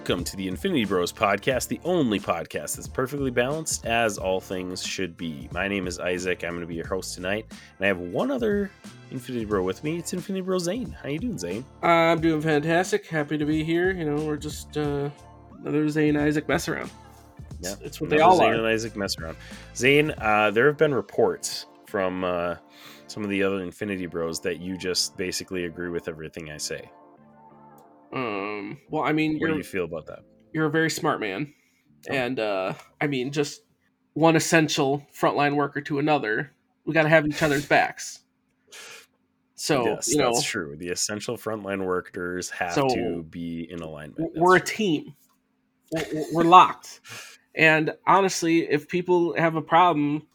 welcome to the Infinity Bros podcast, the only podcast that's perfectly balanced as all things should be. My name is Isaac. I'm going to be your host tonight, and I have one other Infinity Bro with me. It's Infinity Bro Zayne. How you doing, Zayne? I'm doing fantastic. Happy to be here. You know, we're just uh, another Zayne Isaac mess around. Yeah, it's, it's what they all Zayne are. and Isaac mess around. Zayne, uh, there have been reports from uh, some of the other Infinity Bros that you just basically agree with everything I say. Um, well, I mean, What do you're feel about that? you're a very smart man, Oh. and uh, I mean, just one essential frontline worker to another, we got to have each other's backs. So yes, you know, that's true. The essential frontline workers have So, to be in alignment. we're a team. We're, we're locked. And honestly, if people have a problem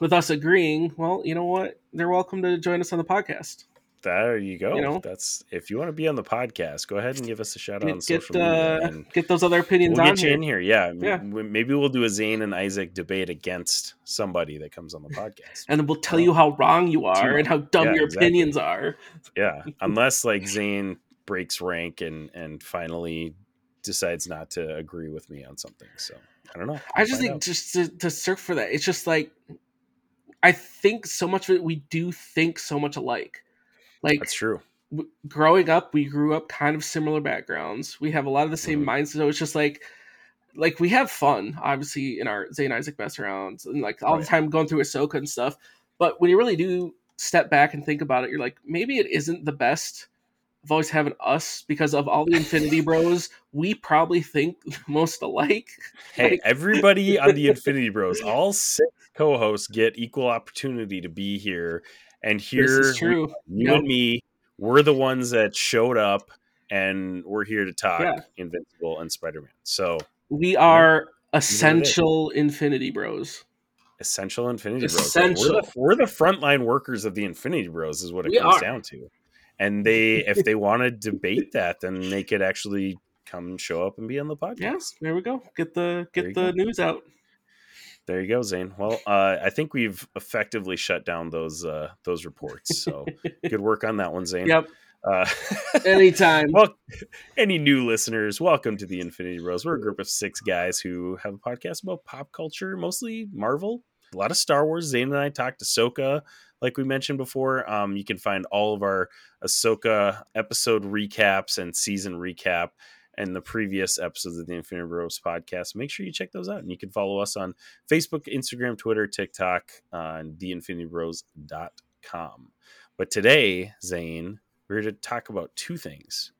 with us agreeing, well, you know what? They're welcome to join us on the podcast. There you go. You know? That's if you want to be on the podcast, go ahead and give us a shout out on social get, media. uh, And get those other opinions we'll on get you here. in here. Yeah, Yeah. maybe we'll do a Zayne and Isaac debate against somebody that comes on the podcast. and then we'll tell you how wrong you are and how dumb Yeah, your exactly. opinions are. yeah, unless like Zayne breaks rank and and finally decides not to agree with me on something. So I don't know. I We'll just think out. just to, to surf for that, it's just like I think so much of it we do think so much alike. Like that's true. w- growing up, we grew up kind of similar backgrounds. We have a lot of the same Mhm. minds, so it's just like like we have fun, obviously, in our Zayne Isaac mess arounds and like all Oh, the yeah. time going through Ahsoka and stuff. But when you really do step back and think about it, you're like, maybe it isn't the best of always having us because of all the Infinity Bros, we probably think most alike. Hey, Like- everybody on the Infinity Bros, all six co-hosts get equal opportunity to be here. And here, true. you and me, we're the ones that showed up, and we're here to talk Yeah. Invincible and Spider-Man. So We are is. essential Infinity Bros. essential Infinity Bros. We're the, we're the frontline workers of the Infinity Bros. Is what it We comes are. down to. And they, if they want to debate that, then they could actually come show up and be on the podcast. Yeah, there we go. Get the get the go. news out. There you go, Zayne. Well, uh, I think we've effectively shut down those uh, those reports. So good work on that one, Zayne. Yep. Uh, Anytime. well, any new listeners, welcome to the Infinity Bros. We're a group of six guys who have a podcast about pop culture, mostly Marvel, a lot of Star Wars. Zayne and I talked to Ahsoka, like we mentioned before. Um, you can find all of our Ahsoka episode recaps and season recap and the previous episodes of the Infinity Bros podcast. Make sure you check those out. And you can follow us on Facebook, Instagram, Twitter, TikTok, uh, on theinfinitybros.com. But today, Zayne, we're here to talk about two things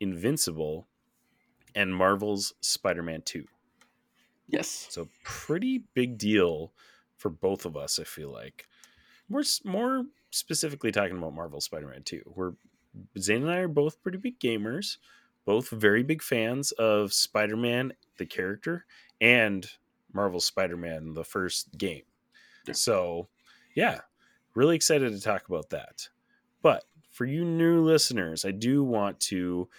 Invincible and Marvel's Spider Man 2. yes. So, pretty big deal for both of us, I feel like. We're more specifically talking about Marvel Spider Man 2. We're Zayne and I are both pretty big gamers, both very big fans of Spider Man, the character, and Marvel Spider Man, the first game. Yeah. So, yeah, really excited to talk about that. But for you new listeners, I do want to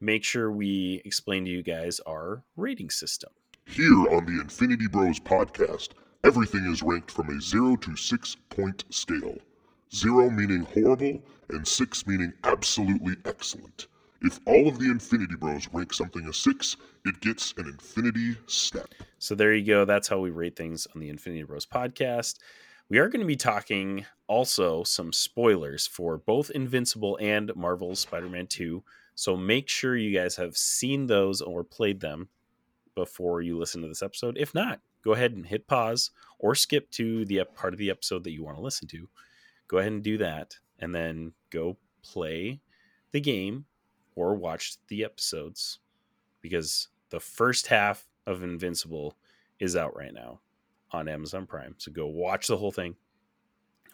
make sure we explain to you guys our rating system. Here on the Infinity Bros podcast, everything is ranked from a 0 to 6 point scale. 0 meaning horrible, and 6 meaning absolutely excellent. If all of the Infinity Bros rank something a 6, it gets an Infinity Step. So there you go. That's how we rate things on the Infinity Bros podcast. We are going to be talking also some spoilers for both Invincible and Marvel's Spider Man 2. So make sure you guys have seen those or played them before you listen to this episode. If not, go ahead and hit pause or skip to the part of the episode that you want to listen to. Go ahead and do that and then go play the game or watch the episodes because the first half of Invincible is out right now on Amazon Prime. So go watch the whole thing,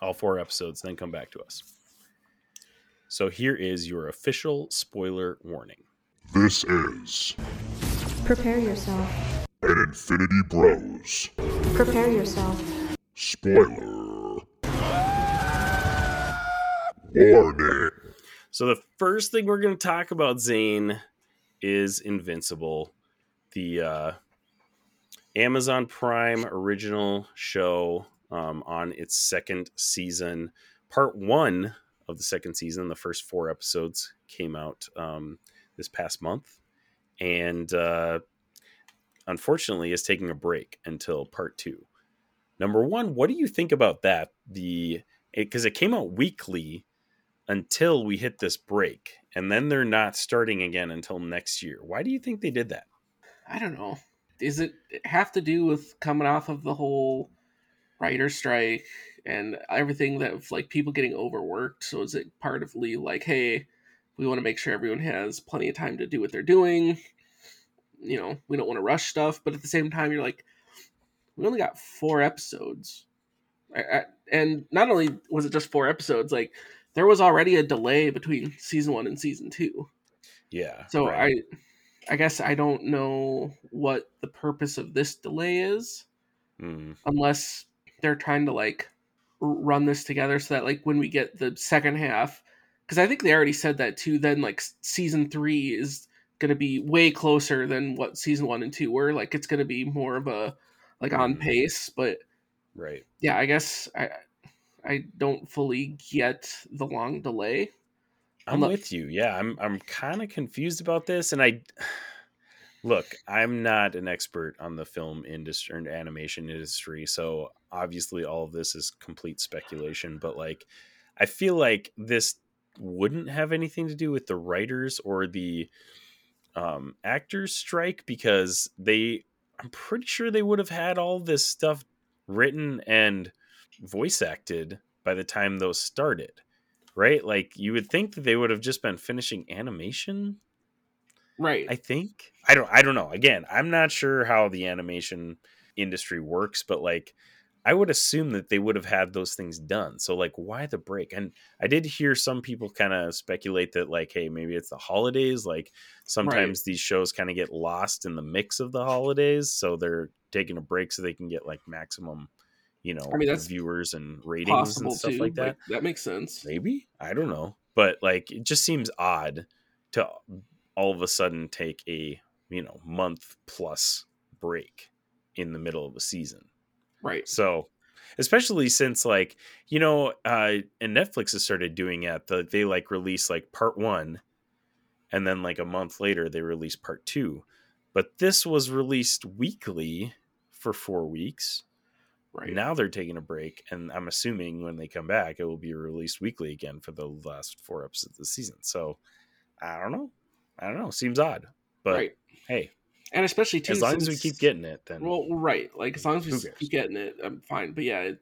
all four episodes, then come back to us. So here is your official spoiler warning. This is Prepare yourself. an Infinity Bros Prepare yourself. spoiler warning. So the first thing we're going to talk about, Zayne, is Invincible, the uh, Amazon Prime original show um, on its second season. Part one of the second season, the first four episodes came out um, this past month, and uh, unfortunately is taking a break until part two. Number one, what do you think about that? The because it, it came out weekly until we hit this break, and then they're not starting again until next year. Why do you think they did that? I don't know. Is it have to do with coming off of the whole writer strike and everything that like people getting overworked? So is it part of Lee like, hey, we want to make sure everyone has plenty of time to do what they're doing? You know, we don't want to rush stuff, but at the same time, you're like, we only got four episodes, and not only was it just four episodes, like there was already a delay between season one and season two. Yeah. So right. I, I guess I don't know what the purpose of this delay is, mm. unless they're trying to like run this together so that like when we get the second half, because I think they already said that too. Then like season three is going to be way closer than what season one and two were. Like it's going to be more of a like on mm. pace, but right. Yeah, I guess I I don't fully get the long delay. I'm with you. Yeah, I'm I'm kind of confused about this, and I look. I'm not an expert on the film industry and animation industry, so obviously all of this is complete speculation. But like, I feel like this wouldn't have anything to do with the writers or the um, actors strike because they. I'm pretty sure they would have had all this stuff written and voice acted by the time those started, right? Like you would think that they would have just been finishing animation, right? I think I don't I don't know. Again, I'm not sure how the animation industry works, but like I would assume that they would have had those things done. So like why the break? And I did hear some people kind of speculate that like hey, maybe it's the holidays, like sometimes right. these shows kind of get lost in the mix of the holidays, so they're taking a break so they can get like maximum you know, I mean, that's viewers and ratings and stuff too. like that. Like, that makes sense. Maybe I don't know, but like it just seems odd to all of a sudden take a you know month plus break in the middle of a season. Right. So, especially since like you know, uh, and Netflix has started doing it. The, they like release like part one, and then like a month later they release part two. But this was released weekly for four weeks Right. Now they're taking a break, and I'm assuming when they come back, it will be released weekly again for the last four episodes of the season. So I don't know. I don't know. Seems odd, but right. hey, and especially too, as long as we keep getting it, then well, right. Like as long as we keep getting it, I'm fine. But yeah, it,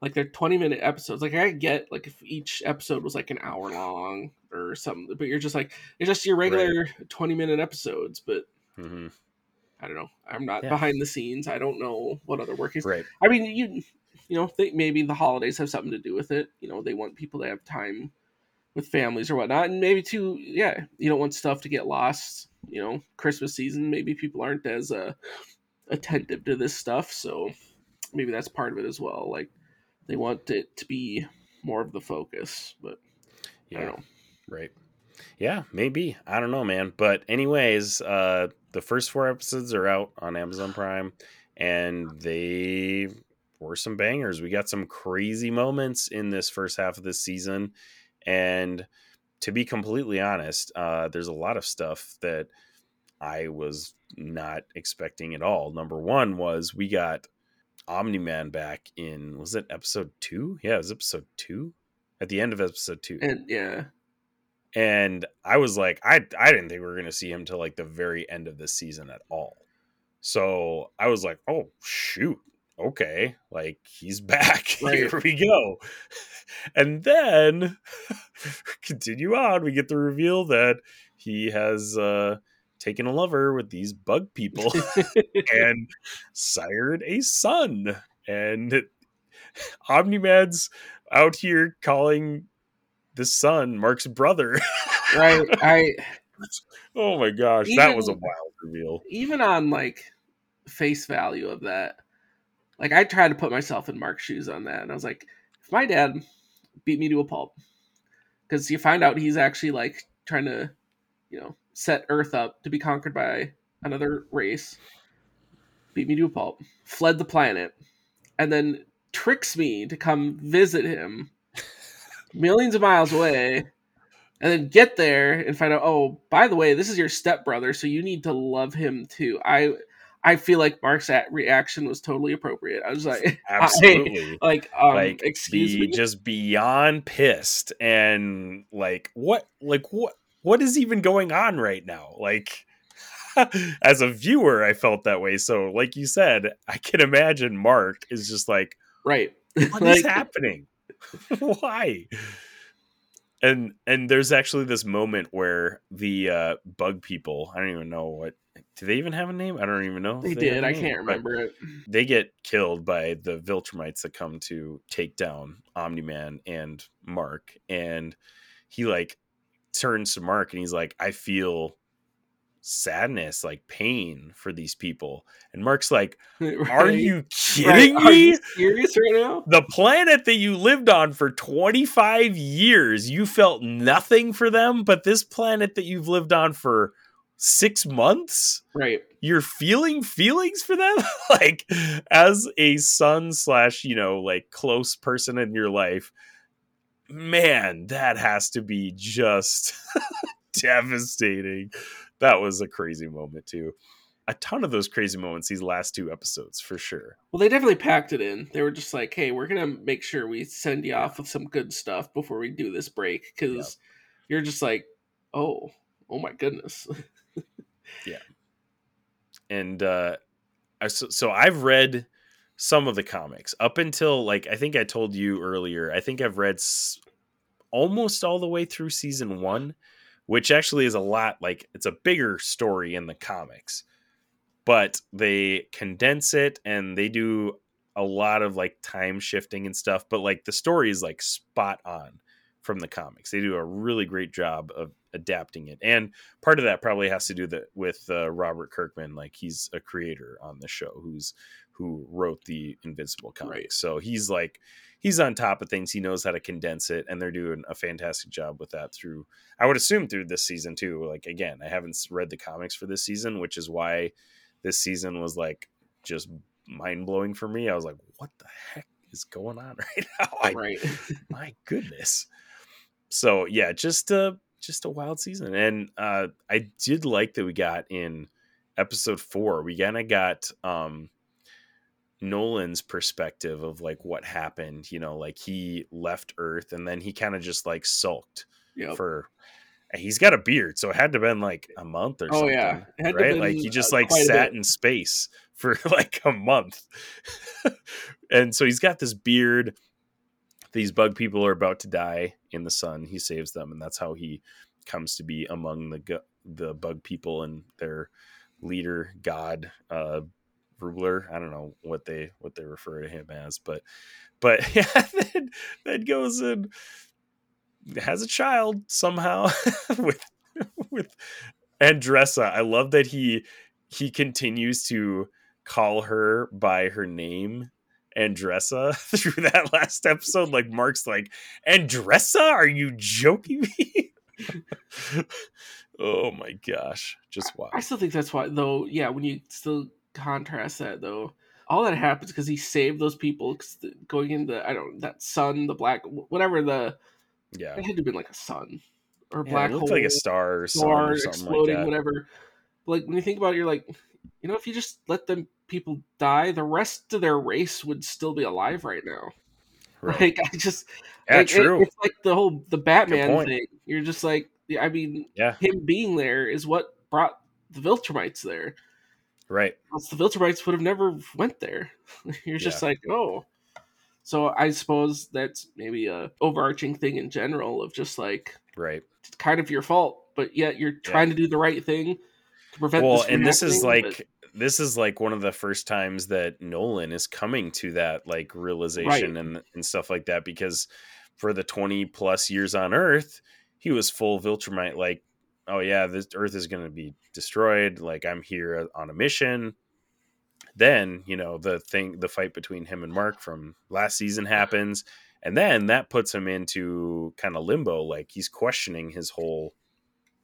like they're 20 minute episodes. Like I get like if each episode was like an hour long or something, but you're just like it's just your regular right. 20 minute episodes. But mm-hmm. I don't know. I'm not yeah. behind the scenes. I don't know what other work is. Right. I mean, you you know, think maybe the holidays have something to do with it. You know, they want people to have time with families or whatnot, and maybe too, yeah, you don't want stuff to get lost. You know, Christmas season, maybe people aren't as uh, attentive to this stuff, so maybe that's part of it as well. Like they want it to be more of the focus, but yeah, right. Yeah, maybe. I don't know, man. But anyways, uh the first four episodes are out on Amazon Prime and they were some bangers. We got some crazy moments in this first half of this season and to be completely honest, uh there's a lot of stuff that I was not expecting at all. Number 1 was we got Omni Man back in was it episode 2? Yeah, it was episode 2 at the end of episode 2. And yeah and I was like, I I didn't think we were gonna see him till like the very end of the season at all. So I was like, oh shoot, okay, like he's back. Right. Here we go. And then continue on, we get the reveal that he has uh taken a lover with these bug people and sired a son. And Omni-Man's out here calling the son, Mark's brother. right. I. Oh my gosh, even, that was a wild reveal. Even on like face value of that, like I tried to put myself in Mark's shoes on that, and I was like, if my dad beat me to a pulp, because you find out he's actually like trying to, you know, set Earth up to be conquered by another race, beat me to a pulp, fled the planet, and then tricks me to come visit him millions of miles away and then get there and find out, oh, by the way, this is your stepbrother, so you need to love him too. I I feel like Mark's at reaction was totally appropriate. I was like, Absolutely. I, like, um, like excuse me. just beyond pissed and like what like what what is even going on right now like as a viewer i felt that way so like you said i can imagine mark is just like right. what is Like, happening why and and there's actually this moment where the uh bug people i don't even know what do they even have a name i don't even know if They did. I can't but- remember it. they get killed by the Viltrumites that come to take down Omni Man and Mark. And he like turns to Mark and he's like, I feel sadness, like pain for these people. And Mark's like, Are you Right. kidding Are me? you serious right now? The planet that you lived on for 25 years, you felt nothing for them, but this planet that you've lived on for six months? Right. you're feeling feelings for them like as a son slash you know like close person in your life man that has to be just devastating that was a crazy moment too a ton of those crazy moments these last two episodes for sure Well, they definitely packed it in. They were just like, "Hey, we're gonna make sure we send you off with some good stuff before we do this break," because you're just like, "Oh, oh my goodness." Yeah. And uh I, so, so i've read some of the comics up until like i think i told you earlier i think i've read s- almost all the way through season one which actually is a lot like it's a bigger story in the comics but they condense it and they do a lot of like time shifting and stuff but like the story is like spot on from the comics they do a really great job of adapting it and part of that probably has to do that with uh, robert kirkman like he's a creator on the show who's who wrote the invincible comics Right. so he's like he's on top of things. He knows how to condense it and they're doing a fantastic job with that through i would assume through this season too. Like again i haven't read the comics for this season which is why this season was like just mind-blowing for me. I was like what the heck is going on right now? I, right. my goodness. So yeah just a just a wild season. And uh i did like that we got in episode four. We kind of got um nolan's perspective of like what happened you know like he left earth and then he kind of just like sulked Yep. for he's got a beard so it had to have been like a month or Oh, something yeah. Had right? Been, like he just uh, like sat in space for like a month. And so he's got this beard. These bug people are about to die in the sun. He saves them and that's how he comes to be among the the bug people and their leader god uh i don't know what they what they refer to him as but but yeah then, then goes and has a child somehow with with andressa i love that he he continues to call her by her name Andressa through that last episode. Like Mark's like, Andressa, are you joking me? oh my gosh. Just wow. I still think that's why, though. Yeah, when you still contrast that, though, all that happens because he saved those people the- going into I don't that sun, the black, whatever the Yeah. it had to have been like a sun or a yeah black it hole, like a star star exploding, like that. whatever. But, like when you think about it, you're like, you know, if you just let them people die, the rest of their race would still be alive right now. Right. Like I just yeah, like, it- true. it's like the whole the Batman thing. You're just like, I mean, Yeah, him being there is what brought the Viltrumites there. Right. Else the Viltrumites would have never went there. You're just like, oh. So I suppose that's maybe a overarching thing in general of just like Right. it's kind of your fault, but yet you're trying to do the right thing to prevent. well this and this is like this is like one of the first times that nolan is coming to that like realization and and stuff like that because for the 20 plus years on earth he was full viltrumite like oh yeah this earth is going to be destroyed like i'm here on a mission. Then you know the thing the fight between him and mark from last season happens and then that puts him into kind of limbo like he's questioning his whole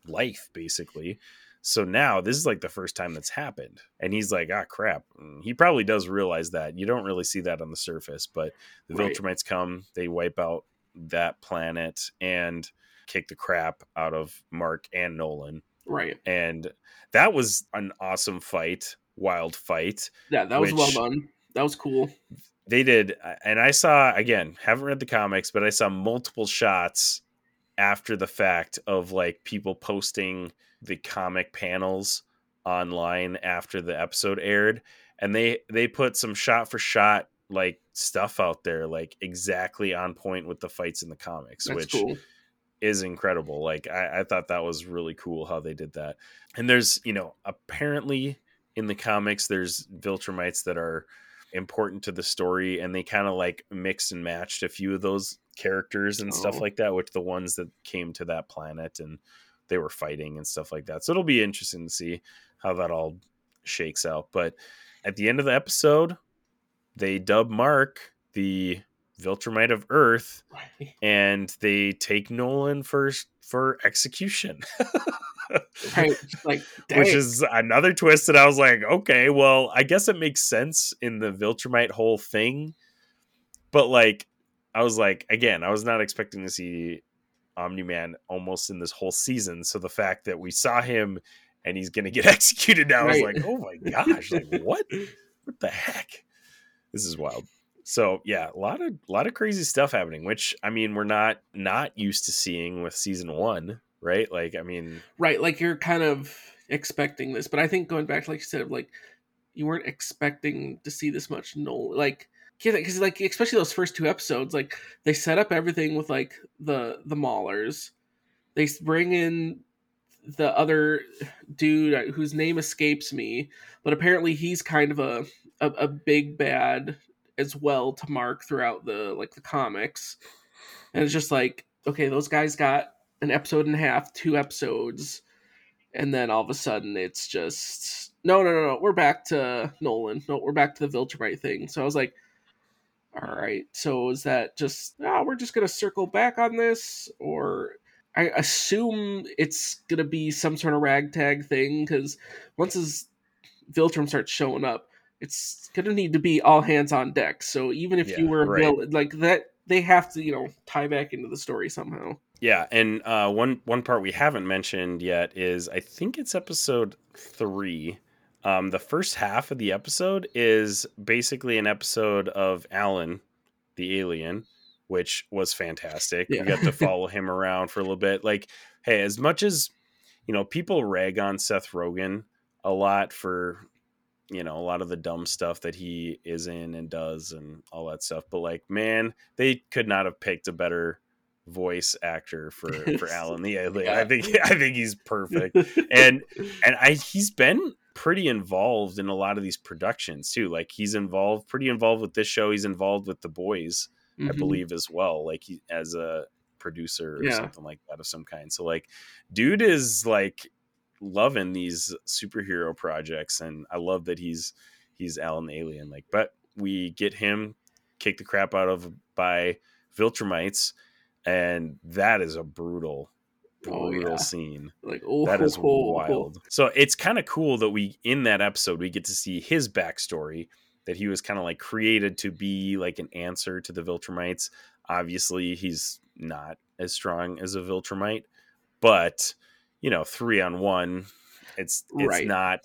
life basically. So now this is like the first time that's happened and he's like ah crap. Mm, he probably does realize that. You don't really see that on the surface but the Right. viltrumites come they wipe out that planet and kick the crap out of Mark and Nolan. Right. And that was an awesome fight, wild fight. Yeah, that was well done. That was cool. They did, and I saw again, haven't read the comics, but I saw multiple shots after the fact of like people posting the comic panels online after the episode aired and they they put some shot for shot like stuff out there like exactly on point with the fights in the comics That's which cool. Is incredible. Like I, I thought that was really cool how they did that. And there's, you know, apparently in the comics there's Viltrumites that are important to the story and they kind of like mixed and matched a few of those characters and stuff Oh. like that which the ones that came to that planet and they were fighting and stuff like that. So it'll be interesting to see how that all shakes out. But at the end of the episode, they dub Mark the Viltrumite of Earth Right. and they take Nolan for for execution, Right. Like, which is another twist. that I was like, okay, well, I guess it makes sense in the Viltrumite whole thing, but like, I was like, again, I was not expecting to see Omni Man almost in this whole season. So the fact that we saw him and he's gonna get executed now, I was like, oh my gosh, like what? What the heck? This is wild. So yeah, a lot of a lot of crazy stuff happening, which I mean we're not not used to seeing with season one, right? Like I mean, right like you're kind of expecting this but i think going back like you said like you weren't expecting to see this much no like because like especially those first two episodes like they set up everything with like the the maulers they bring in the other dude uh, whose name escapes me but apparently he's kind of a a, a big bad as well to mark throughout the like the comics. And it's just like okay those guys got an episode and a half two episodes and then all of a sudden it's just no no no no we're back to nolan. No we're back to the viltrumite thing. So i was like all right so is that just oh we're just gonna circle back on this? Or i assume it's gonna be some sort of ragtag thing because once his viltrum starts showing up it's gonna need to be all hands on deck so even if you were right. villain like that they have to you know tie back into the story somehow yeah, and uh, one one part we haven't mentioned yet is I think it's episode three. Um, the first half of the episode is basically an episode of Alan, the alien, which was fantastic. Yeah. We got to follow him around for a little bit. Like, hey, as much as you know, people rag on Seth Rogen a lot for you know a lot of the dumb stuff that he is in and does and all that stuff. But like, man, they could not have picked a better voice actor for for Alan the alien. I Yeah. think I think he's perfect and and I he's been pretty involved in a lot of these productions too. Like he's involved, pretty involved with this show. He's involved with the boys, I Mhm. believe, as well. Like he as a producer or Yeah. something like that of some kind. So like, dude is like loving these superhero projects, and I love that he's he's Alan the Alien. Like, but we get him kicked the crap out of by Viltrumites, and that is a brutal, Oh, brutal yeah. scene. like oh That is ho. Oh, wild. So it's kind of cool that we in that episode we get to see his backstory that he was kind of like created to be like an answer to the Viltrumites. Obviously, he's not as strong as a Viltrumite, but you know, three on one, it's it's Right. not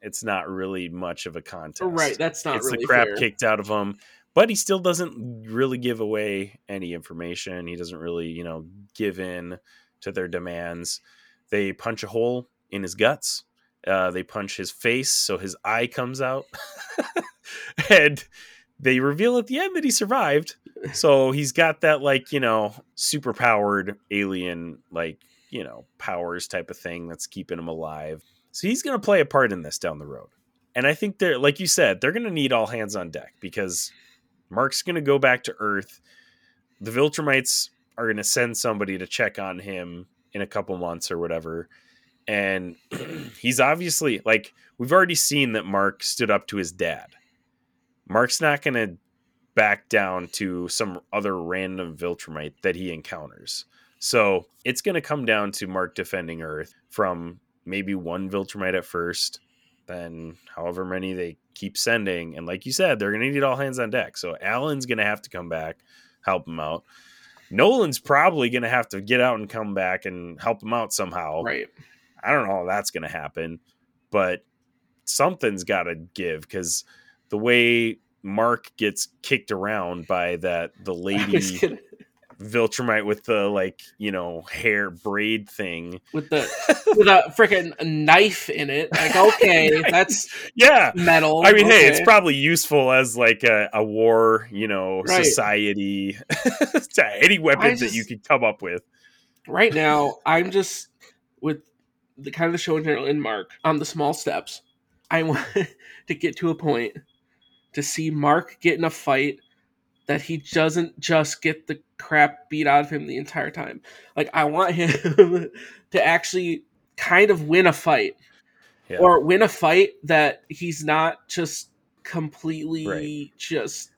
it's not really much of a contest. Right, that's not it's really the crap fair. kicked out of him. But he still doesn't really give away any information. He doesn't really, you know, give in to their demands. They punch a hole in his guts. Uh, they punch his face so his eye comes out, and they reveal at the end that he survived. So he's got that like you know super powered alien like you know powers type of thing that's keeping him alive. So he's gonna play a part in this down the road. And I think they're like you said they're gonna need all hands on deck because Mark's gonna go back to Earth. The Viltrumites are gonna send somebody to check on him in a couple months or whatever. And he's obviously like we've already seen that Mark stood up to his dad. Mark's not gonna back down to some other random Viltrumite that he encounters. So it's gonna come down to Mark defending Earth from maybe one Viltrumite at first, then however many they keep sending. And like you said, they're gonna need all hands on deck. So Alan's gonna have to come back, help him out. Nolan's probably going to have to get out and come back and help him out somehow. Right. I don't know how that's going to happen, but something's got to give because the way Mark gets kicked around by that the lady Viltrumite with the like you know hair braid thing. with the with a freaking knife in it. Like, okay, that's Yeah, metal. I mean, hey, it's probably useful as like a, a war, you know, Right. society. Any weapon that you could come up with. right now. I'm just with the kind of the show in general in Mark on the small steps. I want to get to a point to see Mark get in a fight that he doesn't just get the crap beat out of him the entire time. Like I want him to actually kind of win a fight Yeah. or win a fight that he's not just completely Right. just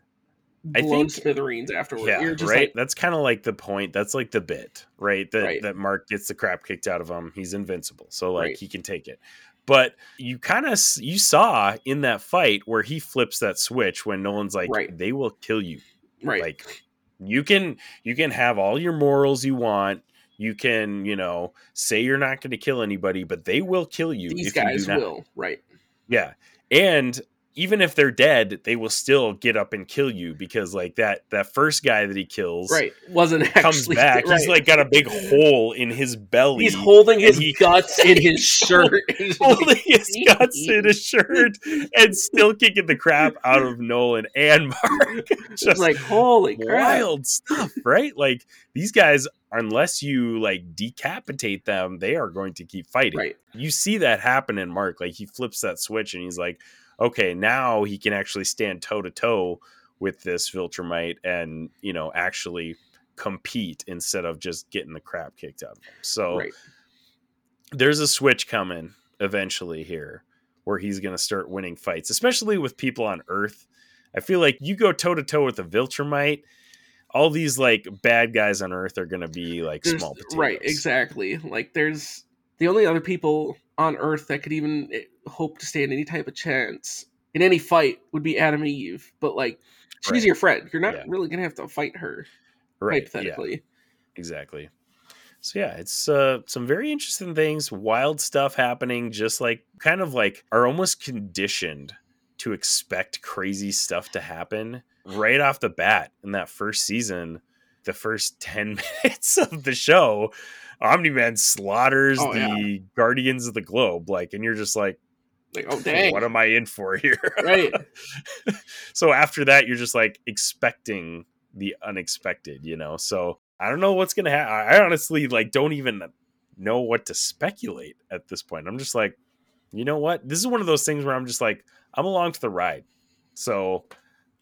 I think- smithereens afterward. yeah, You're just right. like, That's kind of like the point. That's like the bit, right? That Right. that Mark gets the crap kicked out of him. He's invincible, so like Right. he can take it. But you kind of you saw in that fight where he flips that switch when Nolan's like. "They will kill you." right, Like you can you can have all your morals you want. You can you know say you're not going to kill anybody, but they will kill you. these if you do guys not. will. Right, Yeah. And even if they're dead, they will still get up and kill you because like that that first guy that he kills right. Wasn't actually comes back. Right. He's like got a big hole in his belly. he's holding his he- guts in his shirt. He's holding his guts in his shirt and still kicking the crap out of Nolan and Mark. Just like holy crap! wild stuff, right? Like these guys, unless you like decapitate them, they are going to keep fighting. Right, You see that happen in Mark. Like he flips that switch and he's like, okay, now he can actually stand toe to toe with this Viltrumite and, you know, actually compete instead of just getting the crap kicked out of him. So right. there's a switch coming eventually here where he's going to start winning fights, especially with people on Earth. I feel like you go toe to toe with a Viltrumite, all these like bad guys on Earth are going to be like There's- small potatoes. right, exactly. Like there's the only other people on Earth that could even eh, hope to stand any type of chance in any fight would be Adam and Eve. But like, she's Right. your friend. You're not Yeah. really gonna have to fight her Right. Yeah, hypothetically. exactly. So yeah, it's uh, some very interesting things, wild stuff happening. Just like kind of like are almost conditioned to expect crazy stuff to happen right off the bat in that first season. The first ten minutes of the show, Omni Man slaughters Oh, the Guardians of the Globe, like, and you're just like, Like, oh dang, what am I in for here? right? so after that, you're just like expecting the unexpected, you know. So I don't know what's gonna happen. I honestly like don't even know what to speculate at this point. I'm just like, you know what? This is one of those things where I'm just like, I'm along for the ride. So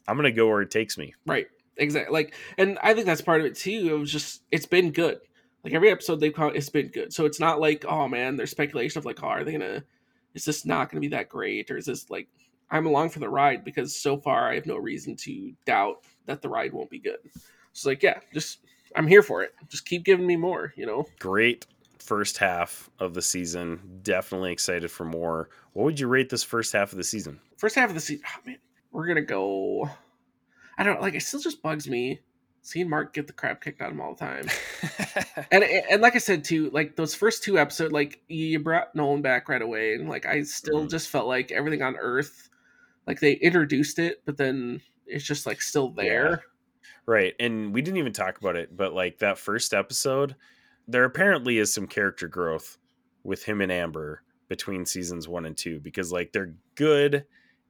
I'm gonna go where it takes me. Right. Exactly. Like, and I think that's part of it too. It was just, it's been good. Like every episode they've come, it's been good. So it's not like, oh man, there's speculation of like, oh, are they gonna? Is this not gonna be that great, or is this like? I'm along for the ride because so far I have no reason to doubt that the ride won't be good. So like, yeah, just I'm here for it. Just keep giving me more. You know. Great first half of the season. Definitely excited for more. What would you rate this first half of the season? First half of the season, oh, man, we're gonna go. I don't like. It still just bugs me seeing Mark get the crap kicked out of him all the time. and and like I said too, like those first two episodes, like you brought Nolan back right away, and like I still Mhm. just felt like everything on Earth, like they introduced it, but then it's just like still there. Right. And we didn't even talk about it, but like that first episode, there apparently is some character growth with him and Amber between seasons one and two because like they're good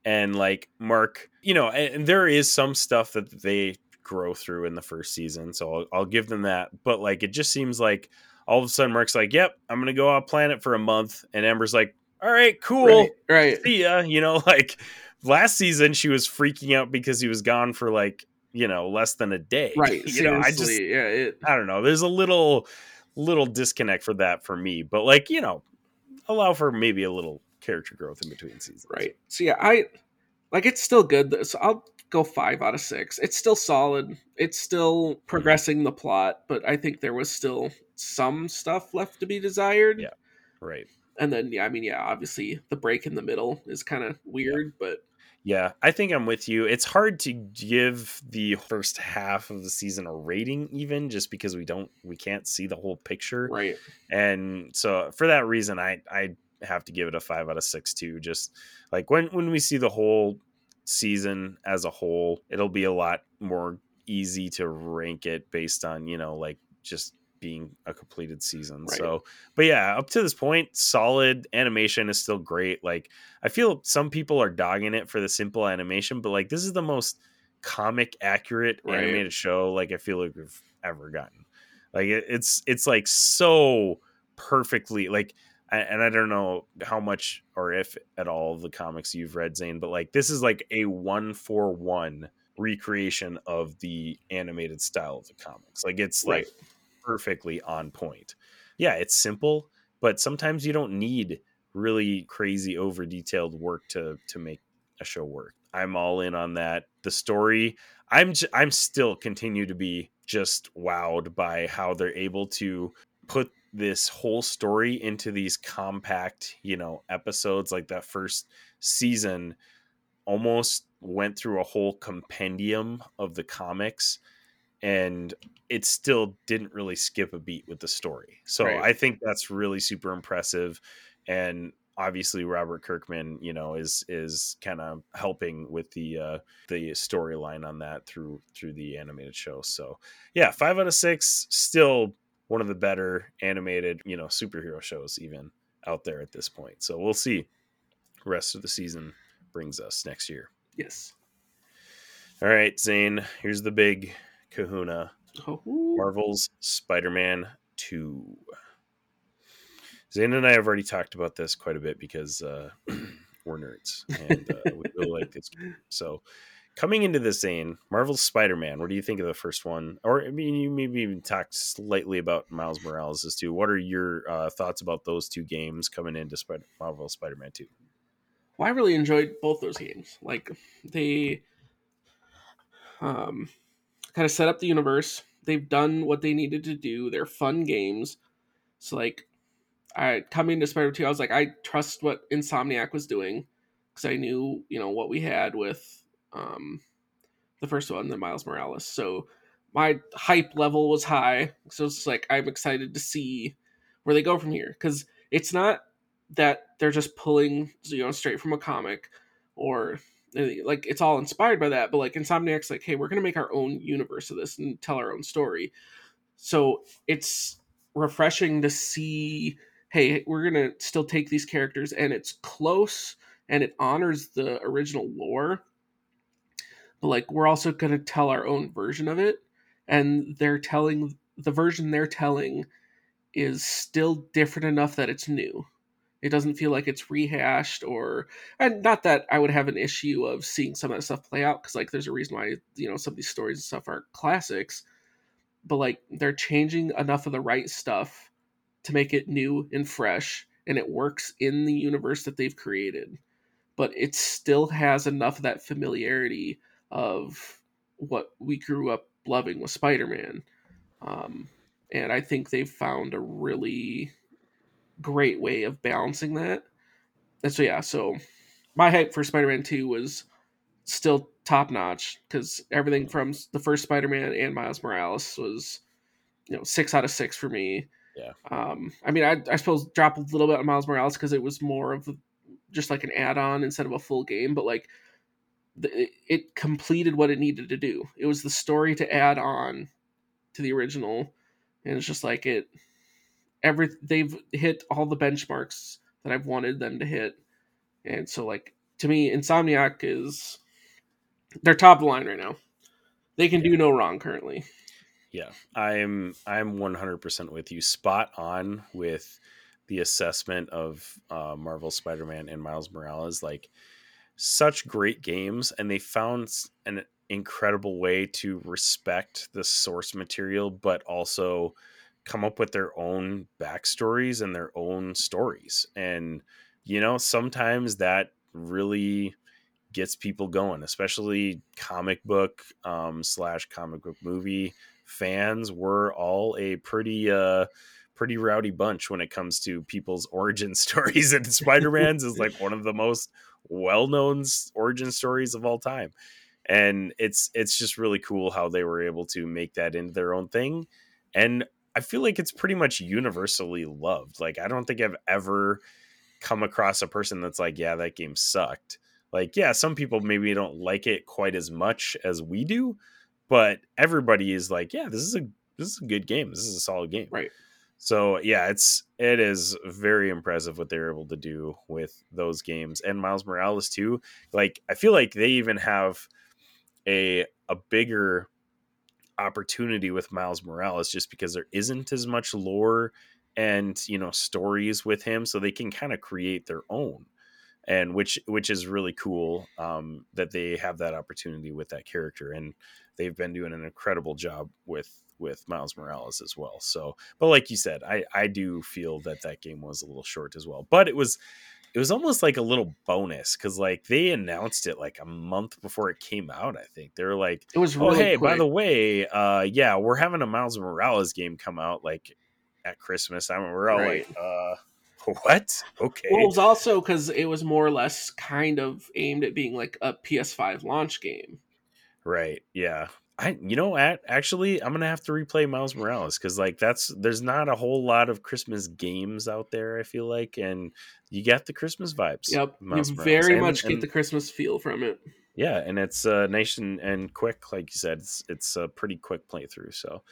and like Mark, you know, and there is some stuff that they grow through in the first season. So I'll, I'll give them that. But like it just seems like all of a sudden Mark's like, yep, I'm going to go off planet for a month. And Amber's like, all right, cool Right, right, see ya. You know, like last season she was freaking out because he was gone for like, you know, less than a day. right. you know, I just yeah, it, I don't know. There's a little little disconnect for that for me. But like, you know, allow for maybe a little character growth in between seasons. right. So yeah, I like it's still good. So I'll go five out of six. It's still solid. It's still progressing the plot, but I think there was still some stuff left to be desired. Yeah. Right. And then yeah, I mean yeah, obviously the break in the middle is kind of weird, but Yeah, I think I'm with you. It's hard to give the first half of the season a rating, even just because we don't, we can't see the whole picture. Right. And so for that reason, I, I have to give it a five out of six too. Just like when, when we see the whole season as a whole, it'll be a lot more easy to rank it based on, you know, like just being a completed season. Right. So, but yeah, up to this point, solid animation is still great. Like, I feel some people are dogging it for the simple animation, but like, this is the most comic accurate Right. animated show like I feel like we've ever gotten. Like, it, it's it's like so perfectly like. And I don't know how much or if at all the comics you've read, Zayne, but like this is like a one for one recreation of the animated style of the comics. Like it's Right. like perfectly on point. Yeah, it's simple, but sometimes you don't need really crazy over detailed work to to make a show work. I'm all in on that. The story, I'm j- I'm still continue to be just wowed by how they're able to put this whole story into these compact, you know, episodes like that first season almost went through a whole compendium of the comics and it still didn't really skip a beat with the story. So Right. I think that's really super impressive and obviously Robert Kirkman, you know, is is kind of helping with the uh the storyline on that through through the animated show. So, yeah, 5 out of 6 still one of the better animated, you know, superhero shows even out there at this point. So, we'll see rest of the season brings us next year. Yes. All right, Zayne, here's the big kahuna. Oh, Marvel's Spider-Man 2. Zayne and I have already talked about this quite a bit because uh, we're nerds and uh, we really like this. game. So, coming into this, scene, Marvel's Spider-Man. What do you think of the first one? Or I mean, you maybe even talked slightly about Miles Morales as too. What are your uh, thoughts about those two games coming into Spider- Marvel Spider-Man 2? Well, I really enjoyed both those games. Like they um kind of set up the universe. They've done what they needed to do. They're fun games. So like I coming to Spider 2, I was like, I trust what Insomniac was doing. Because I knew, you know, what we had with um the first one, the Miles Morales. So my hype level was high. So it's like I'm excited to see where they go from here. Because it's not that they're just pulling you know straight from a comic or like it's all inspired by that but like insomniac's like hey we're gonna make our own universe of this and tell our own story so it's refreshing to see hey we're gonna still take these characters and it's close and it honors the original lore but like we're also gonna tell our own version of it and they're telling the version they're telling is still different enough that it's new. It doesn't feel like it's rehashed or and not that I would have an issue of seeing some of that stuff play out because like there's a reason why you know some of these stories and stuff are classics, but like they're changing enough of the right stuff to make it new and fresh and it works in the universe that they've created, but it still has enough of that familiarity of what we grew up loving with Spider-Man. Um, and I think they've found a really great way of balancing that. And so yeah, so my hype for Spider-Man 2 was still top notch because everything from the first Spider-Man and Miles Morales was, you know, six out of six for me. Yeah. Um, I mean, I, I suppose drop a little bit on Miles Morales because it was more of just like an add-on instead of a full game, but like it, completed what it needed to do. It was the story to add on to the original, and it's just like it every they've hit all the benchmarks that I've wanted them to hit. And so like to me, Insomniac is they're top of the line right now. They can do no wrong currently. Yeah, I'm I'm 100% with you. Spot on with the assessment of uh, Marvel Spider-Man and Miles Morales. Like such great games, and they found an incredible way to respect the source material, but also come up with their own backstories and their own stories. And you know, sometimes that really gets people going, especially comic book um, slash comic book movie fans. We're all a pretty uh, pretty rowdy bunch when it comes to people's origin stories, and Spider Man's is like one of the most well-known origin stories of all time. And it's it's just really cool how they were able to make that into their own thing. And i feel like it's pretty much universally loved. Like i don't think i've ever come across a person that's like yeah that game sucked. Like yeah some people maybe don't like it quite as much as we do but everybody is like yeah this is a this is a good game. This is a solid game. Right. So yeah it's it is very impressive what they were able to do with those games and miles morales too like i feel like they even have a a bigger opportunity with miles morales just because there isn't as much lore and you know stories with him so they can kind of create their own and which which is really cool um, that they have that opportunity with that character and they've been doing an incredible job with with miles morales as well so but like you said i i do feel that that game was a little short as well but it was it was almost like a little bonus because like they announced it like a month before it came out i think. They were like It was oh really hey by the way uh yeah we're having a miles morales game come out like at christmas. I mean we're all Right. like uh what? Okay Well, it was also because it was more or less kind of aimed at being like a PS5 launch game. right yeah i you know at actually i'm gonna have to replay miles morales because like that's there's not a whole lot of christmas games out there i feel like and you get the christmas vibes Yep, of you Morales. very And- much get the Christmas feel from it. yeah and it's uh nice and, and quick like you said it's it's a pretty quick playthrough so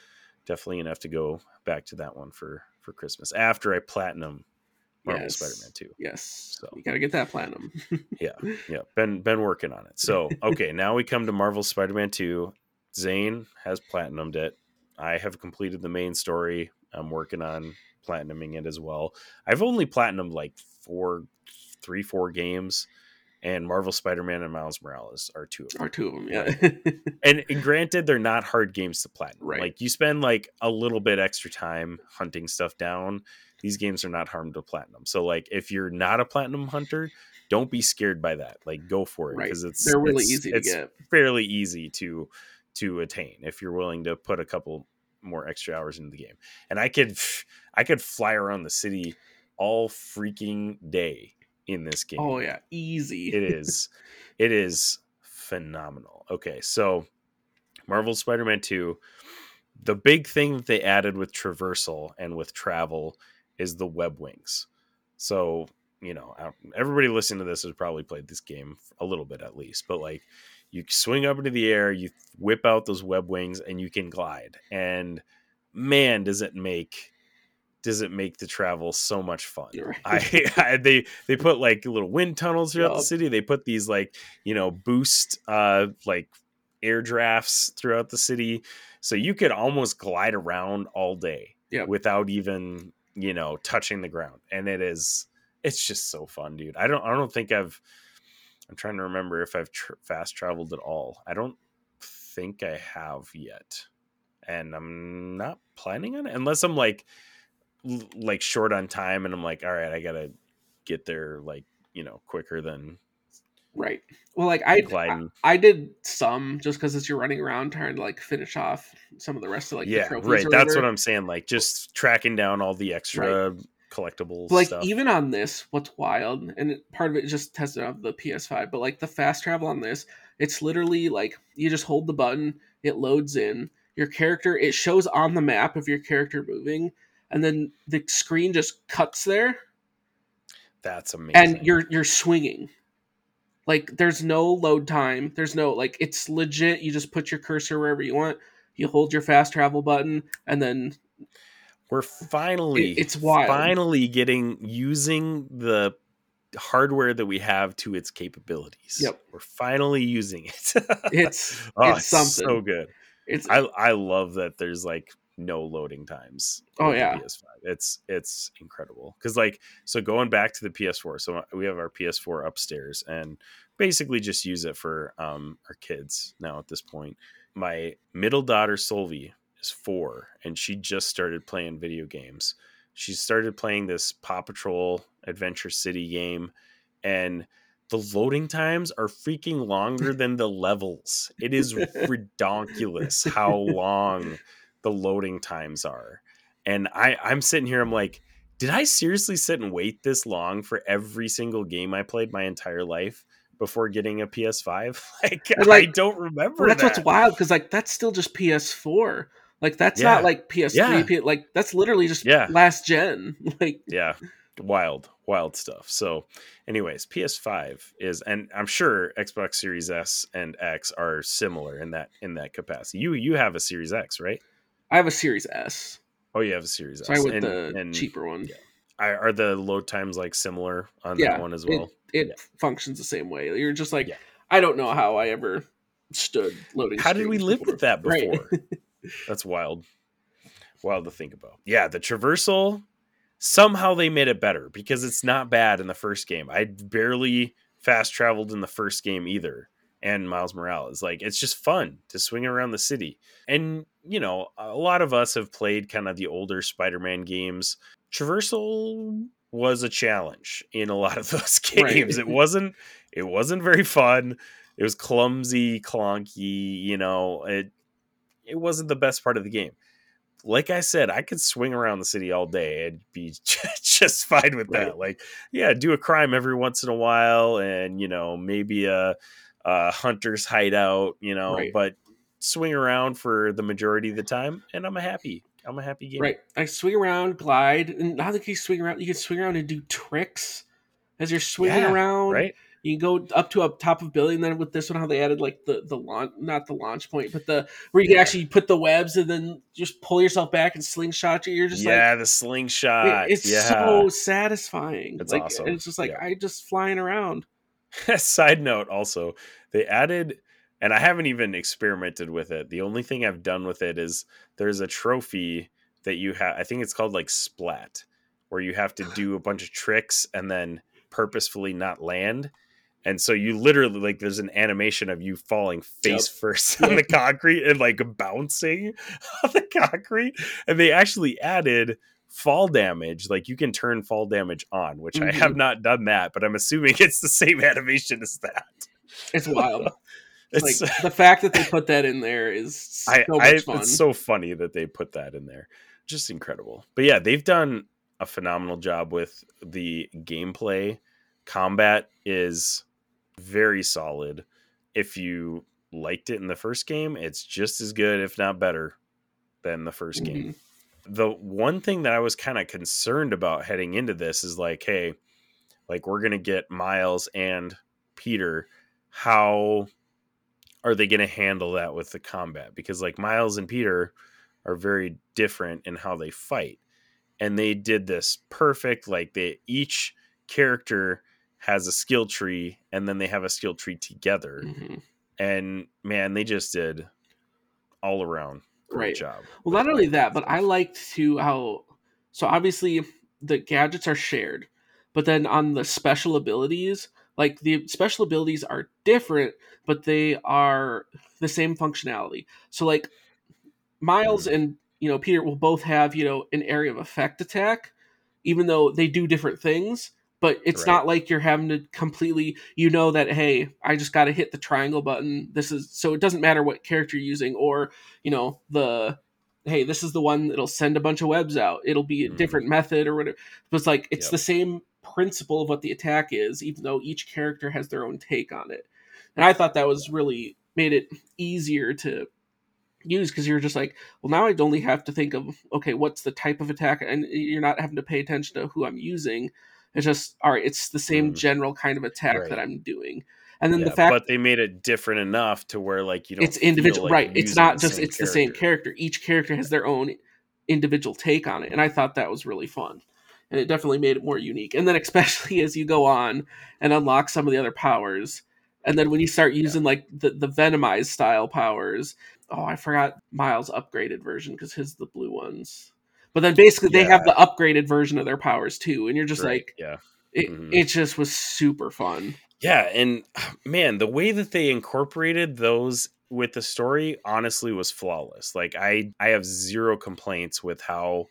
definitely gonna have to go back to that one for for christmas after i platinum marvel Yes. spider-man 2 Yes, So. you gotta get that platinum. yeah yeah been been working on it so okay now we come to marvel spider-man 2 Zayne has platinumed it. I have completed the main story. I'm working on platinuming it as well. I've only platinumed like four three four games and marvel spider-man and miles morales are two of them. or two of them, yeah. and, and granted they're not hard games to platinum. Right. like you spend like a little bit extra time hunting stuff down. These games are not hard to platinum. So like if you're not a platinum hunter don't be scared by that. Like go for it right, because it's they're really it's- easy to it's get. fairly easy to to attain if you're willing to put a couple more extra hours into the game. And i could i could fly around the city all freaking day in this game. Oh yeah, easy. it is it is phenomenal. Okay so marvel spider-man 2 the big thing that they added with traversal and with travel is the web wings. So you know everybody listening to this has probably played this game a little bit at least but like you swing up into the air you whip out those web wings and you can glide and man does it make does it make the travel so much fun right. I, I they they put like little wind tunnels throughout the city. They put these like you know boost uh like air drafts throughout the city, so you could almost glide around all day Yep. without even you know touching the ground. And it is it's just so fun, dude. I don't I don't think I've I'm trying to remember if I've tr- fast traveled at all. I don't think I have yet, and I'm not planning on it unless I'm like l- like short on time and I'm like, all right, I gotta get there like you know quicker than Right. Well, like I, I, gliding. I did some just because as you're running around trying to like finish off some of the rest of like yeah, right. That's what I'm saying. Like just tracking down all the extra collectibles. Like stuff. even on this, what's wild, and part of it just tested on the PS5, but like the fast travel on this, it's literally like you just hold the button, it loads in your character, it shows on the map of your character moving, and then the screen just cuts there, that's amazing. and you're you're swinging. Like there's no load time, there's no like it's legit. You just put your cursor wherever you want. You hold your fast travel button, and then we're finally It- it's wild. finally getting using the hardware that we have to its capabilities. Yep. We're finally using it. it's oh, it's something. so good. it's I I love that there's like no loading times. Oh, yeah. PS5. It's it's incredible because like so going back to the PS4. So we have our PS4 upstairs and basically just use it for um our kids now at this point. My middle daughter Solvi is four and she just started playing video games. She started playing this Paw Patrol Adventure City game and the loading times are freaking longer than the levels. It is ridiculous how long the loading times are. And I, I'm sitting here, I'm like, did I seriously sit and wait this long for every single game I played my entire life? before getting a PS5? Like, like, I don't remember. Well, that's that. what's wild because like that's still just PS4. Like that's Yeah. not like PS3. Yeah. P- like that's literally just Yeah. last gen. Like yeah wild wild stuff so anyways ps5 is and i'm sure xbox series s and x are similar in that in that capacity you you have a series x right I have a Series S, oh you have a series so I s went and, the and cheaper one. yeah. are are the load times like similar on Yeah, that one as well It Yeah. functions the same way. You're just like Yeah. I don't know how I ever stood loading. how did we live before. with that Right. that's wild. Wild to think about. Yeah the traversal somehow they made it better because it's not bad in the first game. I barely fast traveled in the first game either. And miles morales like it's just fun to swing around the city. And you know a lot of us have played kind of the older spider-man games. Traversal was a challenge in a lot of those Right. games. It wasn't it wasn't very fun. It was clumsy clunky you know it it wasn't the best part of the game like i said i could swing around the city all day and be just fine with that Right. like yeah do a crime every once in a while and you know maybe a, a hunter's hideout you know Right. but swing around for the majority of the time and i'm a happy i'm a happy gamer Right. I swing around, glide, and now that you swing around, you can swing around and do tricks as you're swinging Yeah, around. right You can go up to a top of building. Then with this one, how they added like the the launch, not the launch point, but the where you can actually put the webs and then just pull yourself back and slingshot you. You're just like yeah like the it- slingshot it's yeah so satisfying. It's like awesome. it's just like Yeah. I just flying around. Side note also, they added, and I haven't even experimented with it. The only thing I've done with it is there's a trophy that you have, I think it's called like Splat, where you have to do a bunch of tricks and then purposefully not land. And so you literally like there's an animation of you falling face first on the concrete and like bouncing on the concrete. And they actually added fall damage. Like you can turn fall damage on, which I Mhm. have not done that, but I'm assuming it's the same animation as that. It's wild. It's like the fact that they put that in there is so I, much I fun. it's so funny that they put that in there. Just incredible. But yeah, they've done a phenomenal job with the gameplay. Combat is very solid. If you liked it in the first game, it's just as good, if not better, than the 1st game. Mhm. The one thing that I was kind of concerned about heading into this is like, hey, like we're gonna get Miles and Peter. How are they going to handle that with the combat? Because like Miles and Peter are very different in how they fight, and they did this perfect. Like they each character has a skill tree, and then they have a skill tree together. Mhm. And man, they just did all around great Right. job. Well, not only that, but I liked to how. So obviously, the gadgets are shared, but then on the special abilities, like the special abilities are different, but they are the same functionality. So like Miles and you know Peter will both have you know an area of effect attack, even though they do different things. But it's Right. not like you're having to completely, you know, that hey, I just got to hit the triangle button. This is so it doesn't matter what character you're using, or you know the hey, this is the one that'll send a bunch of webs out. It'll be a Mhm. different method or whatever. But it's like it's Yep. the same principle of what the attack is, even though each character has their own take on it. And I thought that was really made it easier to use because you're just like, well, now I only have to think of okay, what's the type of attack, and you're not having to pay attention to who I'm using. It's just all right. It's the same Mm. general kind of attack Right. that I'm doing, and then Yeah, the fact but they made it different enough to where like you don't it's individual like right it's not just it's the same character each character has their own individual take on it and i thought that was really fun and it definitely made it more unique and then especially as you go on and unlock some of the other powers and then when you start using like the, the venomized style powers oh i forgot miles upgraded version because his the blue ones but then basically they have the upgraded version of their powers too and you're just Right, like yeah it, Mhm. it just was super fun Yeah, and man, the way that they incorporated those with the story honestly was flawless. Like I I have zero complaints with how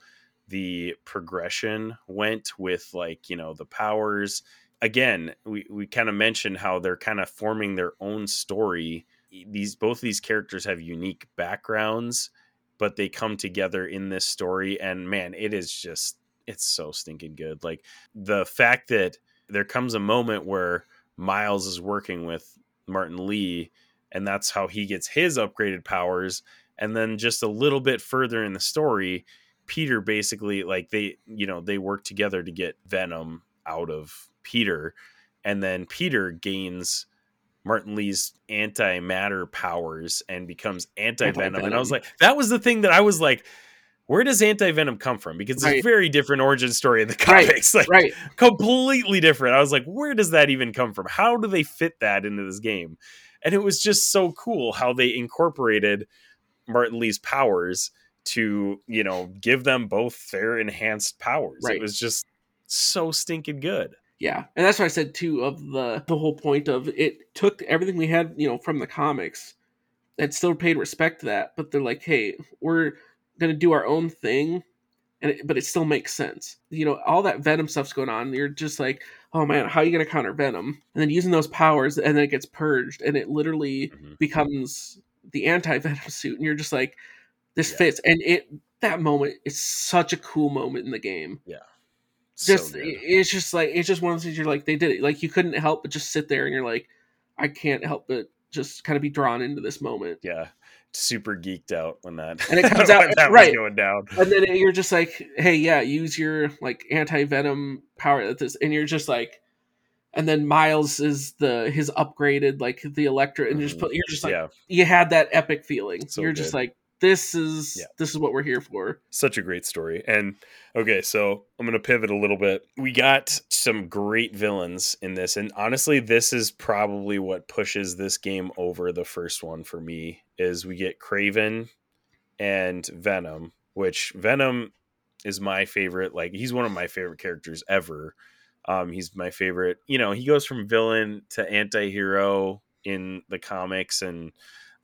the progression went with like, you know, the powers. Again, we we kind of mentioned how they're kind of forming their own story. These both these characters have unique backgrounds, but they come together in this story and man, it is just it's so stinking good. Like the fact that there comes a moment where Miles is working with Martin Li, and that's how he gets his upgraded powers. And then just a little bit further in the story, Peter basically like they you know they work together to get Venom out of Peter, and then Peter gains Martin Li's antimatter powers and becomes anti venom. And I was like, that was the thing that I was like, where does anti venom come from? Because it's Right. a very different origin story in the Right, comics, like right. completely different. I was like, where does that even come from? How do they fit that into this game? And it was just so cool how they incorporated Martin Li's powers to, you know, give them both their enhanced powers. Right. It was just so stinking good. Yeah, and that's what I said too. Of the the whole point of it took everything we had, you know, from the comics, and still paid respect to that. But they're like, hey, we're gonna do our own thing, and it, but it still makes sense. You know, all that Venom stuff's going on. You're just like, oh man, how are you gonna counter Venom? And then using those powers, and then it gets purged, and it literally Mhm. becomes the anti Venom suit, and you're just like, this Yeah. fits. And it that moment is such a cool moment in the game So just good. it- it's just like it's just one of those things you're like they did it. Like you couldn't help but just sit there and you're like i can't help but just kind of be drawn into this moment. Yeah, super geeked out when that And it comes out- that right. going down. and then you're just like hey yeah use your like anti-venom power at this and you're just like and then miles is the his upgraded like the electro and you're just mm-hmm. put you're just like yeah, you had that epic feeling. So you're just like this is Yeah. this is what we're here for such a great story. And okay, so I'm gonna pivot a little bit. We got some great villains in this, and honestly, this is probably what pushes this game over the first one for me. Is we get Kraven and Venom, which Venom is my favorite. Like he's one of my favorite characters ever. Um, he's my favorite. You know, he goes from villain to anti-hero in the comics, and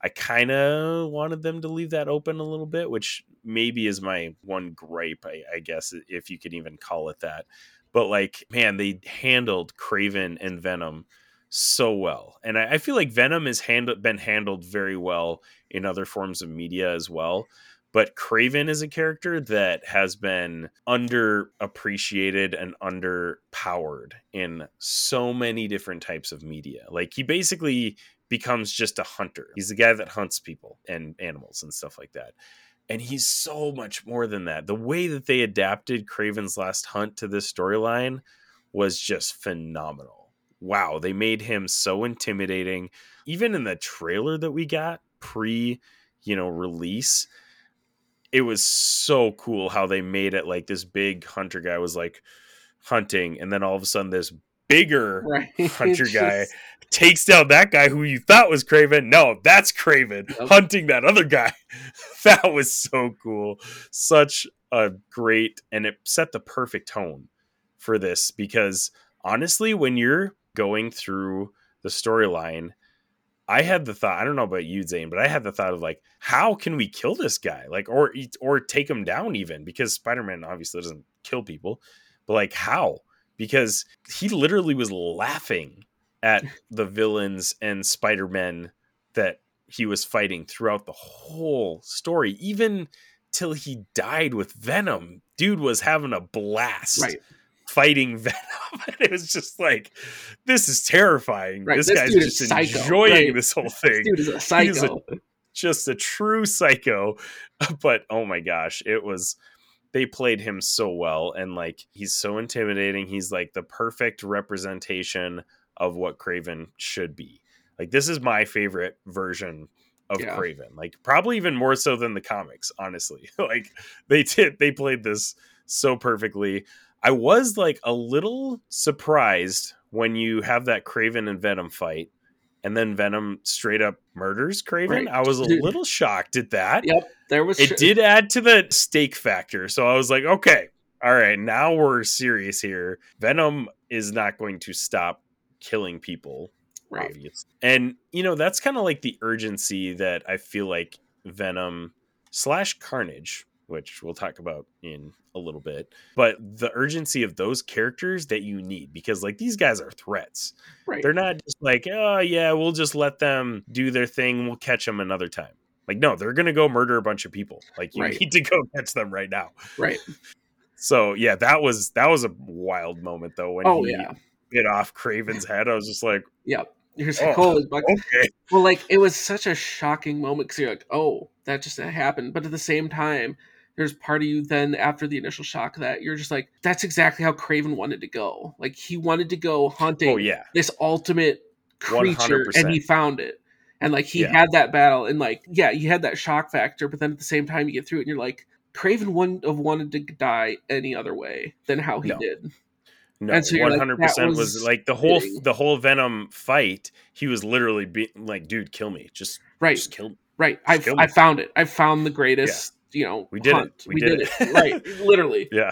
I kind of wanted them to leave that open a little bit, which maybe is my one gripe, I, I guess, if you can even call it that. But like, man, they handled Kraven and Venom so well, and I, I feel like Venom has handled been handled very well in other forms of media as well. But Kraven is a character that has been underappreciated and underpowered in so many different types of media. Like he basically becomes just a hunter. He's the guy that hunts people and animals and stuff like that. And he's so much more than that. The way that they adapted Kraven's Last Hunt to this storyline was just phenomenal. Wow, they made him so intimidating. Even in the trailer that we got pre, you know, release, it was so cool how they made it like this big hunter guy was like hunting and then all of a sudden this bigger right hunter It's guy takes down that guy who you thought was Kraven. No, that's Kraven Yep. hunting that other guy. that was so cool. Such a great, and it set the perfect tone for this because honestly, when you're going through the storyline, I had the thought, I don't know about you, Zayne, but I had the thought of like, how can we kill this guy? Like, or or take him down even because Spider-Man obviously doesn't kill people, but like how? Because he literally was laughing at the villains and Spider-Man that he was fighting throughout the whole story, even till he died with Venom. Dude was having a blast right fighting Venom. And it was just like, this is terrifying. Right, This, this guy's just enjoying right. this whole this thing. dude is a psycho just a true psycho. But oh my gosh, it was they played him so well and like he's so intimidating. He's like the perfect representation of what Kraven should be. Like this is my favorite version of Yeah. Kraven. Like probably even more so than the comics, honestly. like they did they played this so perfectly. I was like a little surprised when you have that Kraven and Venom fight and then Venom straight up murders Kraven. Right. I was a Dude. little shocked at that. Yep, there was. It sh- did add to the stake factor. So I was like, okay, all right, now we're serious here. Venom is not going to stop killing people, Right. obvious. And, you know, that's kind of like the urgency that I feel like Venom slash Carnage, which we'll talk about in a little bit, but the urgency of those characters that you need because, like, these guys are threats. Right. They're not just like, oh, yeah, we'll just let them do their thing. We'll catch them another time. Like, no, they're going to go murder a bunch of people. Like, you Right. need to go catch them right now. right. So, yeah, that was that was a wild moment though when Oh he yeah. bit off Kraven's head. I was just like, Yep. You're just like, Oh, okay. Well, like it was such a shocking moment because you're like, oh, that just happened. But at the same time, there's part of you then after the initial shock that you're just like, that's exactly how Kraven wanted to go. Like he wanted to go hunting Oh yeah, this ultimate creature, and he found it. And like he Yeah. had that battle, and like yeah, you had that shock factor. But then at the same time, you get through it, and you're like, Kraven wouldn't have wanted to die any other way than how he No. did. no, And so you're one hundred percent was like the whole fitting. the whole Venom fight. He was literally being like, "Dude, kill me! Just Right, just kill me." right. I. I found it. I found the greatest. You know, We did it. We We, did did, it. it. right, literally. Yeah.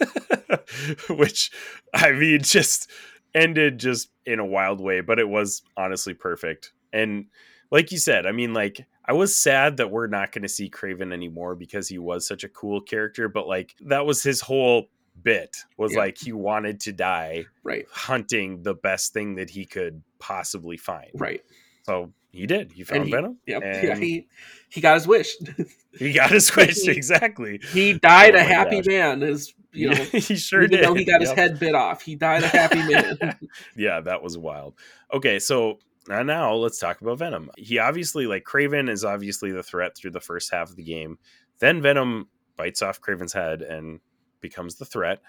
Which I mean just ended just in a wild way, but it was honestly perfect. And like you said, I mean like I was sad that we're not going to see Kraven anymore because he was such a cool character, but like that was his whole bit was Yeah. like he wanted to die Right, hunting the best thing that he could possibly find. right. So he did. He found he- Venom. Yep. Yeah, he he got his wish. he got his wish exactly. he died Oh a happy gosh. man. Is you know, he sure even did. though he got his head bit off, he died a happy man. yeah, that was wild. Okay, so uh, now let's talk about Venom. He obviously, like, Kraven is obviously the threat through the first half of the game. Then Venom bites off Kraven's head and becomes the threat.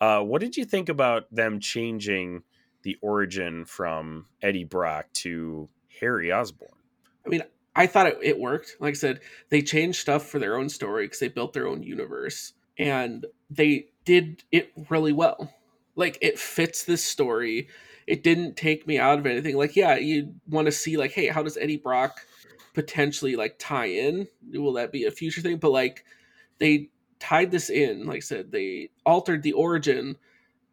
Uh, what did you think about them changing the origin from Eddie Brock to Harry Osborn? I mean, I thought it, it worked. Like I said, they changed stuff for their own story because they built their own universe, and they did it really well. Like it fits this story. It didn't take me out of anything. Like, yeah, you want to see like, hey, how does Eddie Brock potentially like tie in? Will that be a future thing? But like, they tied this in. Like I said, they altered the origin,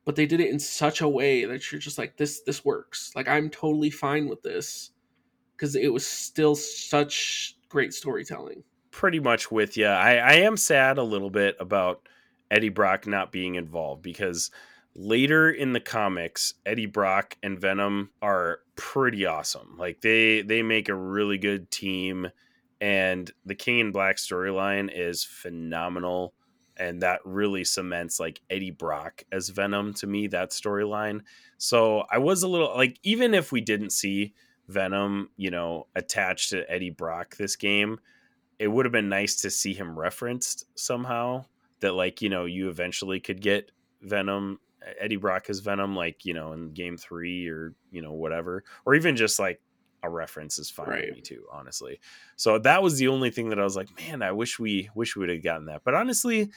but they did it in such a way that you're just like, this this works. Like, I'm totally fine with this because it was still such great storytelling. pretty much with you. I, I am sad a little bit about Eddie Brock not being involved because later in the comics, Eddie Brock and Venom are pretty awesome. Like they they make a really good team, and the King in Black storyline is phenomenal. And that really cements like Eddie Brock as Venom to me, that storyline. So I was a little like, even if we didn't see Venom, you know, attached to Eddie Brock this game, it would have been nice to see him referenced somehow that like you know you eventually could get venom eddie brock as venom like you know in game three or you know whatever or even just like a reference is fine Right. with me too honestly so that was the only thing that i was like man i wish we wish we would have gotten that but honestly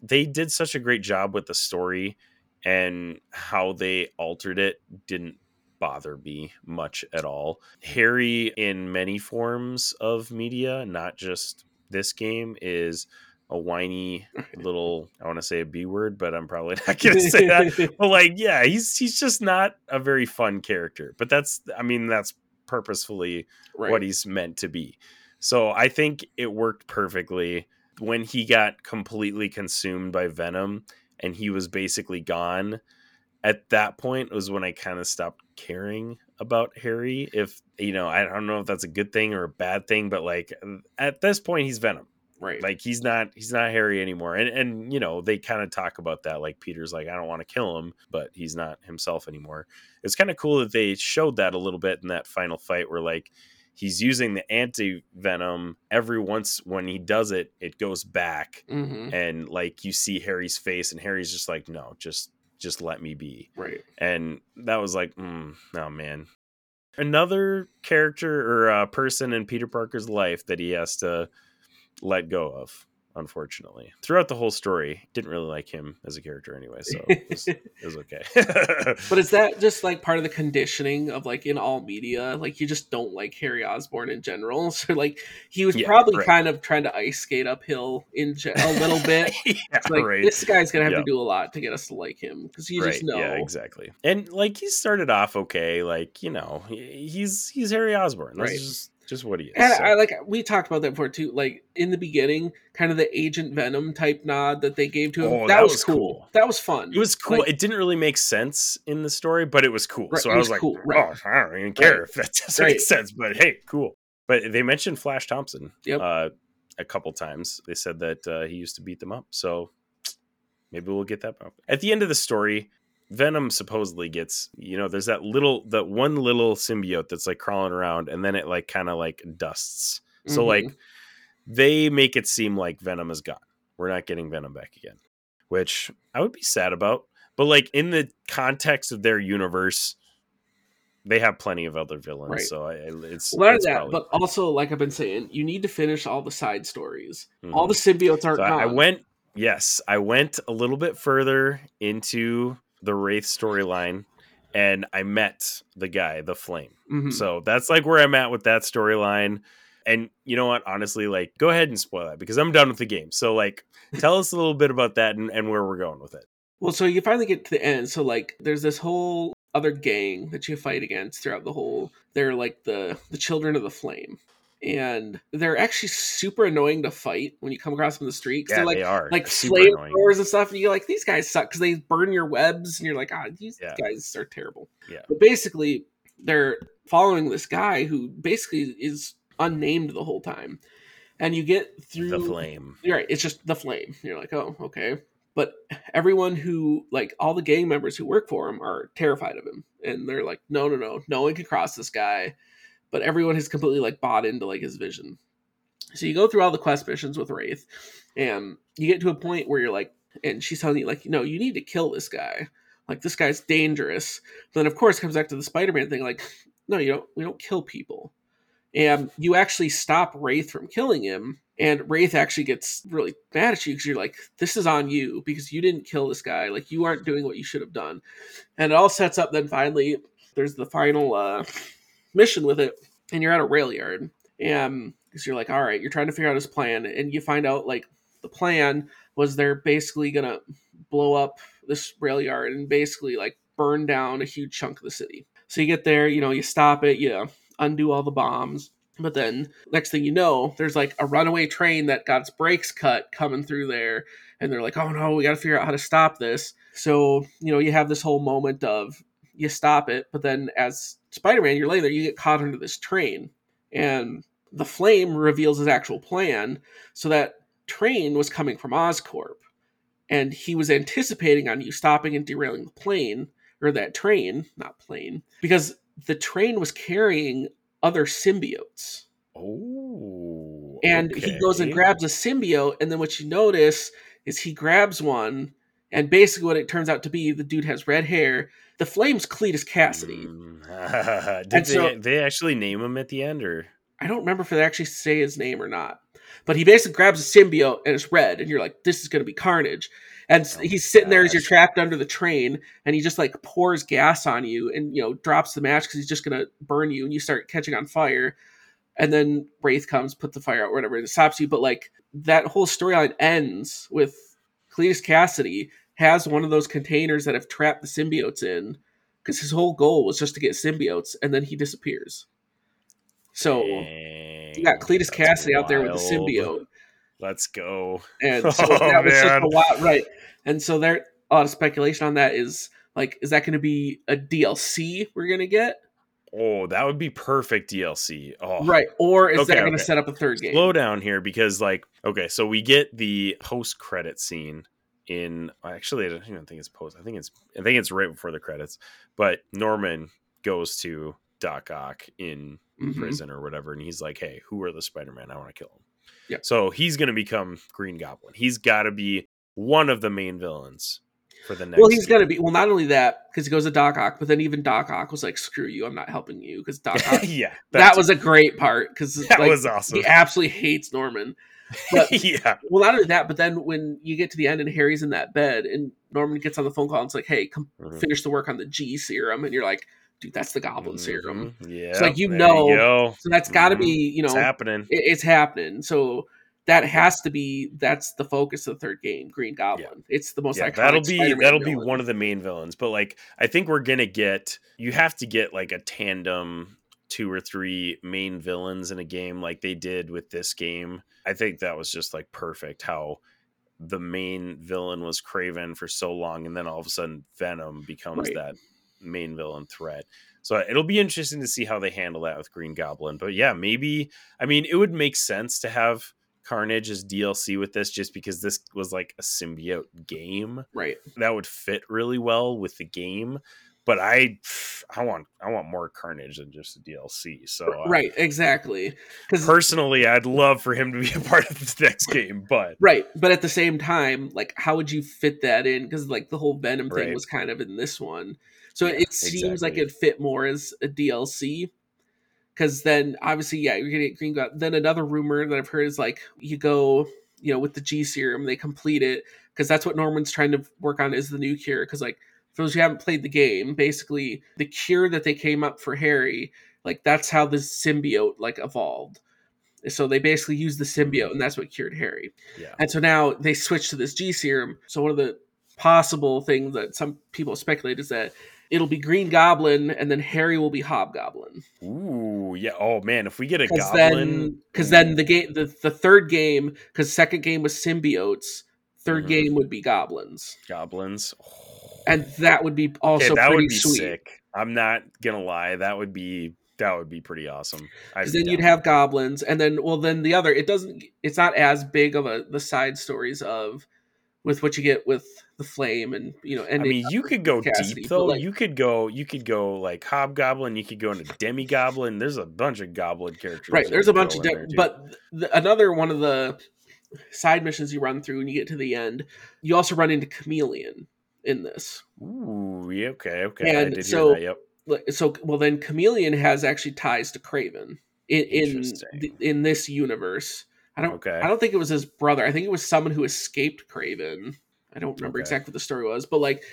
they did such a great job with the story and how they altered it didn't bother me much at all. Harry, in many forms of media, not just this game, is a whiny little. I want to say a b word, but I'm probably not going to say that. But like, yeah, he's he's just not a very fun character. But that's, I mean, that's purposefully right. what he's meant to be. So I think it worked perfectly when he got completely consumed by Venom and he was basically gone. At that point was when I kind of stopped caring about Harry. If you know, I don't know if that's a good thing or a bad thing, but like at this point, he's Venom. right. Like he's not he's not Harry anymore. And and you know they kind of talk about that. Like Peter's like I don't want to kill him, but he's not himself anymore. It's kind of cool that they showed that a little bit in that final fight where like he's using the anti venom every once when he does it it goes back hmm and like you see harry's face and harry's just like no just just let me be. Right. and that was like mm, oh man. Another character or uh, person in peter parker's life that he has to let go of unfortunately throughout the whole story didn't really like him as a character anyway so it was, it was okay But is that just like part of the conditioning of like in all media? Like you just don't like Harry Osborn in general. So like he was Yeah, probably right. kind of trying to ice skate uphill in ge- a little bit. yeah, like right this guy's gonna have Yeah. to do a lot to get us to like him because you just know. Yeah, exactly. And like he started off okay, like you know, he's he's Harry Osborn. That's Right. just just what he is. And so- I like we talked about that before too. Like in the beginning, kind of the Agent Venom type nod that they gave to him. Oh, that, that was, was cool. cool. That was fun. it was cool. Like, it didn't really make sense in the story, but it was cool. Right, so I was was like, cool, right. oh, I don't even care Right. if that doesn't make sense. But hey, cool. But they mentioned Flash Thompson Yep. uh, a couple times. They said that uh, he used to beat them up. So maybe we'll get that. At the end of the story, Venom supposedly gets, you know, there's that little, that one little symbiote that's like crawling around, and then it like kind of like dusts. So Mhm. like they make it seem like Venom is gone. We're not getting Venom back again, which I would be sad about. But like in the context of their universe, they have plenty of other villains. Right. So I, it's Well, it's that, probably but also, like I've been saying, you need to finish all the side stories. Mhm. All the symbiotes aren't So I, I went, yes, I went a little bit further into the Wraith storyline, and I met the guy, the Flame. Mhm. So that's like where I'm at with that storyline. And you know what? Honestly, like, go ahead and spoil that because I'm done with the game. So, like, tell us a little bit about that and, and where we're going with it. Well, so you finally get to the end. So like, there's this whole other gang that you fight against throughout the whole. They're like the the children of the flame, and they're actually super annoying to fight when you come across them in the street. Yeah, they're like they are like flame throwers and stuff, and you're like, these guys suck because they burn your webs, and you're like, ah, these Yeah. guys are terrible. Yeah. But basically, they're following this guy who basically is unnamed the whole time, and you get through The Flame. you're right. It's just the flame. You're like, oh, okay. But everyone who, like, all the gang members who work for him are terrified of him, and they're like, no, no, no, no one can cross this guy. But everyone has completely like bought into like his vision. So you go through all the quest missions with Wraith, and you get to a point where you're like, and she's telling you like, no, you need to kill this guy. Like this guy's dangerous. But then of course comes back to the Spider-Man thing. Like, no, you don't. We don't kill people and you actually stop Wraith from killing him. And Wraith actually gets really mad at you because you're like, "This is on you because you didn't kill this guy. Like you aren't doing what you should have done." And it all sets up. Then finally, there's the final uh, mission with it, and you're at a rail yard, um, and because you're like, "All right," you're trying to figure out his plan, and you find out like the plan was they're basically gonna blow up this rail yard and basically like burn down a huge chunk of the city. So you get there, you know, you stop it, you undo all the bombs. But then next thing you know, there's like a runaway train that got its brakes cut coming through there. And they're like, oh no, we got to figure out how to stop this. So, you know, you have this whole moment of you stop it. But then as Spider Man, you're laying there, you get caught under this train. And the flame reveals his actual plan. So that train was coming from Oscorp. And he was anticipating on you stopping and derailing the plane, or that train, not plane, because the train was carrying other symbiotes. Oh. And he goes and grabs a symbiote, and then what you notice is he grabs one, and basically what it turns out to be, the dude has red hair. The flame's Cletus Kasady. Mm. Did And they, so- they actually name him at the end, or I don't remember if they actually say his name or not. But he basically grabs a symbiote and it's red, and you're like, this is going to be carnage. And Oh he's sitting there as you're trapped under the train, and he just like pours gas on you and, you know, drops the match because he's just going to burn you, and you start catching on fire. And then Wraith comes, puts the fire out, or whatever, and stops you. But like that whole storyline ends with Cletus Kasady has one of those containers that have trapped the symbiotes in because his whole goal was just to get symbiotes, and then he disappears. So you got Cletus Kasady out there with the symbiote, Let's go. and so Oh, that was just a lot, right? And so there, a lot of speculation on that is like, is that going to be a DLC we're going to get, Oh, that would be perfect DLC. Oh, right? Or is Okay, that going to okay. set up a third game? slow down here because like okay so we get the post credit scene in actually i don't even think it's post i think it's i think it's right before the credits but norman goes to doc ock in Mhm. prison or whatever and he's like hey who are the spider-man i want to kill him Yeah. so he's going to become green goblin he's got to be one of the main villains for the next Well, he's going to be. Well, not only that, because he goes to Doc Ock, but then even Doc Ock was like, "Screw you, I'm not helping you." Because Doc Ock, yeah that was a great part because that was awesome he absolutely hates Norman. But yeah Well, not only that, but then when you get to the end and Harry's in that bed and Norman gets on the phone call and it's like, "Hey, come Mhm. finish the work on the G serum," and you're like, "Dude, that's the Goblin serum." Mhm. yeah It's like, you know, go. So that's got to Mhm. be, you know, it's happening it- it's happening. So that has to be that's the focus of the third game, Green Goblin. It's the most yeah, iconic. that'll be Spider-Man that'll be one of the main villains. But like, I think we're gonna get you have to get like a tandem two or three main villains in a game like they did with this game. I think that was just like perfect how the main villain was Kraven for so long, and then all of a sudden Venom becomes Right. that main villain threat. So uh, it'll be interesting to see how they handle that with Green Goblin. But yeah, maybe I mean it would make sense to have Carnage as DLC with this just because this was like a symbiote game right. that would fit really well with the game. But I, I want, I want more Carnage than just a DLC. So uh, Right, exactly. Because personally, I'd love for him to be a part of the next game. But right, but at the same time, like, how would you fit that in? Because like the whole Venom thing Right. was kind of in this one, so Yeah, it seems like it'd fit more as a DLC. Because then, obviously, yeah, you're gonna get Green Goblin. Then another rumor that I've heard is like you go, you know, with the G serum, they complete it because that's what Norman's trying to work on is the new cure. Because like for those who haven't played the game, basically the cure that they came up for Harry, like that's how the symbiote like evolved. So they basically used the symbiote, and that's what cured Harry. yeah, And so now they switch to this G serum. So one of the possible things that some people speculate is that it'll be Green Goblin, and then Harry will be Hobgoblin. ooh, yeah. Oh man, if we get a Because goblin, then, because then the game, the, the third game, because second game was symbiotes, 3rd Mhm. game would be goblins, goblins, and that would be also okay, that pretty would be sweet. sick. I'm not gonna lie, that would be that would be pretty awesome. Because then you'd have goblins, and then well, then the other it doesn't. It's not as big of a the side stories of with what you get with the flame and you know. I mean, you could go Kasady, deep though. like- you could go, you could go like hobgoblin. You could go into Demogoblin. There's a bunch of goblin characters. right, there's a bunch of in di- there, too. but the, another one of the side missions you run through and you get to the end, you also run into chameleon in this. ooh, yeah, okay, okay, I And did so- hear that. Yep. So well, then chameleon has actually ties to Kraven in in, in this universe. I don't. Okay. I don't think it was his brother. I think it was someone who escaped Kraven. I don't remember Okay. exactly what the story was, but like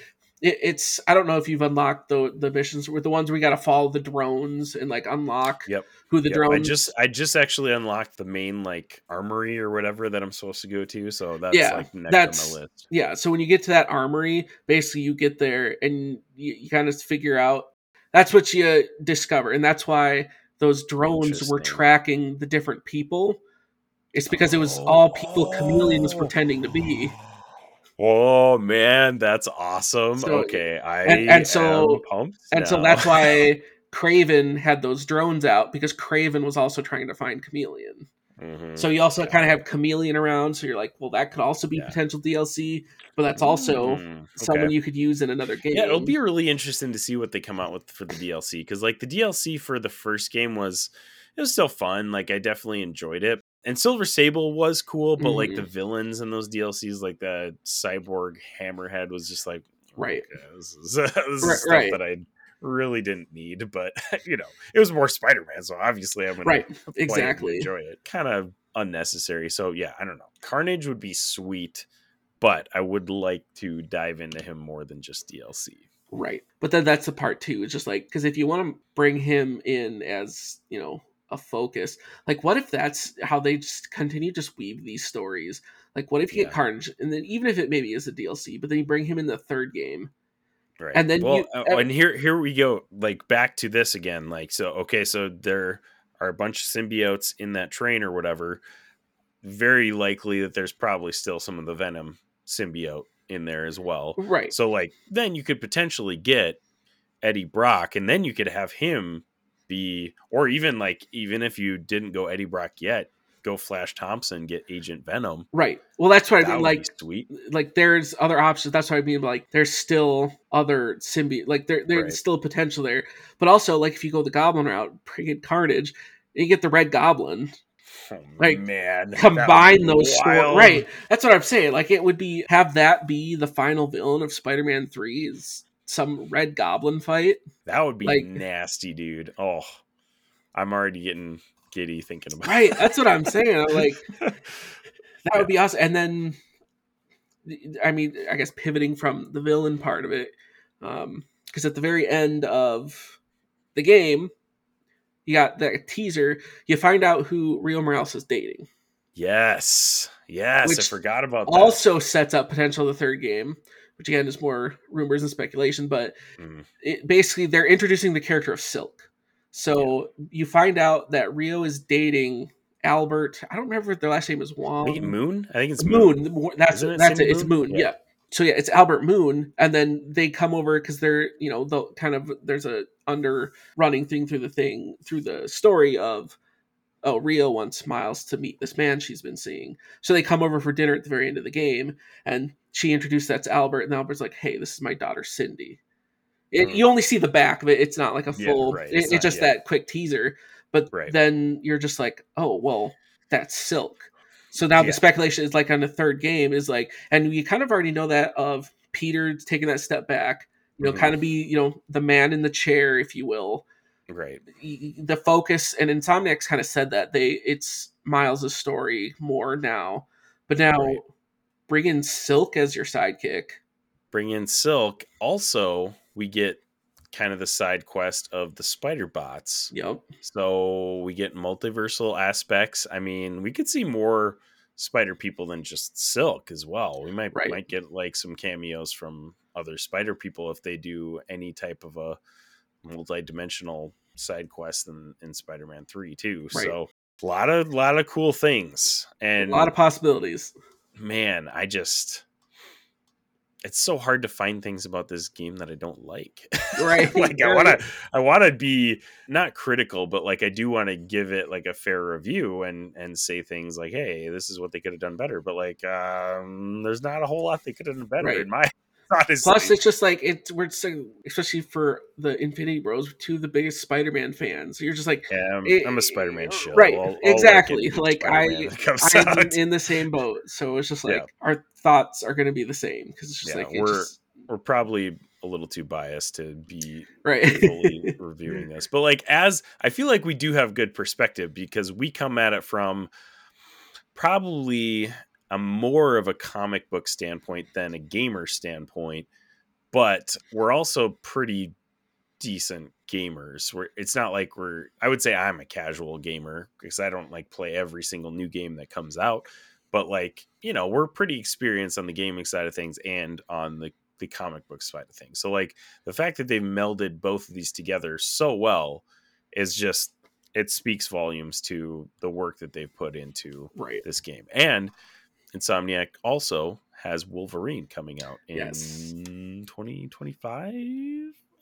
it, it's. I don't know if you've unlocked the the missions with the ones we got to follow the drones and like unlock Yep. who the Yep, drones. I just I just actually unlocked the main like armory or whatever that I'm supposed to go to. So that's Yeah, like next that's- on my list. yeah. So when you get to that armory, basically you get there and you, you kind of figure out that's what you discover, and that's why those drones were tracking the different people. It's because it was all people Chameleon was Oh. pretending to be. Oh man, that's awesome. So- okay, I and- and so- am pumped. And so that's why Kraven had those drones out because Kraven was also trying to find Chameleon. Mhm. So you also Got kind of have Chameleon around. So you're like, well, that could also be Yeah. potential DLC, but that's also Mm, someone okay. you could use in another game. Yeah, it'll be really interesting to see what they come out with for the DLC because like the DLC for the first game was it was still fun. Like I definitely enjoyed it. And Silver Sable was cool, but like the Mhm. villains in those DLCs, like the cyborg hammerhead, was just like Right. okay, this is, this is Right, stuff right. that I really didn't need. But you know, it was more Spider Man, so obviously I'm gonna right. play it and Exactly. enjoy it. Kind of unnecessary. So yeah, I don't know. Carnage would be sweet, but I would like to dive into him more than just DLC. Right. But then that's the part too. It's just like because if you want to bring him in as you know a focus, like what if that's how they just continue just weave these stories? Like what if you Yeah. get Carnage, and then even if it maybe is a DLC, but then you bring him in the third game, Right. And then well, you- uh, and here here we go. Like back to this again. Like so, okay, so there are a bunch of symbiotes in that train or whatever. Very likely that there's probably still some of the Venom symbiote in there as well. right? So like then you could potentially get Eddie Brock, and then you could have him be, or even like even if you didn't go Eddie Brock yet, go Flash Thompson, get Agent Venom. Right. Well, that's what I mean. Like sweet. like there's other options. That's what I mean. Like there's still other symbiote. Like there there's Right. still potential there. But also like if you go the Goblin route, bring in Carnage, and you get the Red Goblin. Oh, like, man, combine those sto- wild. right that's what i'm saying like it would be have that be the final villain of spider-man 3 is some red goblin fight That would be Like- nasty, dude. Oh, I'm already getting giddy thinking about. It. Right that's what i'm saying I'm like that would be awesome and then i mean i guess pivoting from the villain part of it um because at the very end of the game you got that teaser you find out who rio morales is dating yes, yes, Which I forgot about that. also sets up potential the third game which again is more rumors and speculation but Mm. it, basically they're introducing the character of silk so you find out that rio is dating albert i don't remember if their last name is wong Moon. I think it's moon, Moon. that's it that's it it's Moon? moon Yeah. yeah. so yeah it's albert moon and then they come over because they're you know the kind of there's a under running thing through the thing through the story of oh, Rio wants Miles to meet this man she's been seeing. So they come over for dinner at the very end of the game, and she introduced that to Albert, and Albert's like, hey, this is my daughter Cindy. It, Mhm. You only see the back of it. It's not like a Yeah, full. right. it- It's It's, just yeah. that quick teaser. But Right. then you're just like, oh well, that's Silk. So now Yeah. the speculation is like on the third game is like, and we kind of already know that of Peter taking that step back. You know, Mhm. kind of be you know the man in the chair, if you will. Right. The focus and Insomniacs kind of said that they it's Miles' story more now, but now Right. Bring in Silk as your sidekick. Bring in Silk. Also, we get kind of the side quest of the spider bots. Yep. So we get multiversal aspects. I mean, we could see more spider people than just Silk as well. We might Right. might get like some cameos from other spider people if they do any type of a multi-dimensional side quest in, in Spider-Man 3 too. Right. So a lot of lot of cool things. And a lot of possibilities. Man, I just it's so hard to find things about this game that I don't like. Right. like I want to I want to be not critical, but like I do want to give it like a fair review and and say things like, "Hey, this is what they could have done better." But like um there's not a whole lot they could have done better Right. in my honestly. Plus, it's just like it. We're so, especially for the Infinity Bros, two of the biggest Spider-Man fans. You're just like, yeah, I'm, it- I'm a Spider-Man show. right, I'll- I'll exactly. it Like, I- I'm out. in the same boat. So it's just like Yeah. our thoughts are going to be the same because it's just Yeah, like it we're- just, We're probably a little too biased to be right. fully reviewing this. But like as I feel like we do have good perspective because we come at it from probably a more of a comic book standpoint than a gamer standpoint, but we're also pretty decent gamers. We're it's not like we're I would say I'm a casual gamer because I don't like play every single new game that comes out, but like, you know, we're pretty experienced on the gaming side of things and on the the comic book side of things. So like the fact that they've melded both of these together so well is just it speaks volumes to the work that they've put into right. this game. And Insomniac also has Wolverine coming out in Yes. 2025,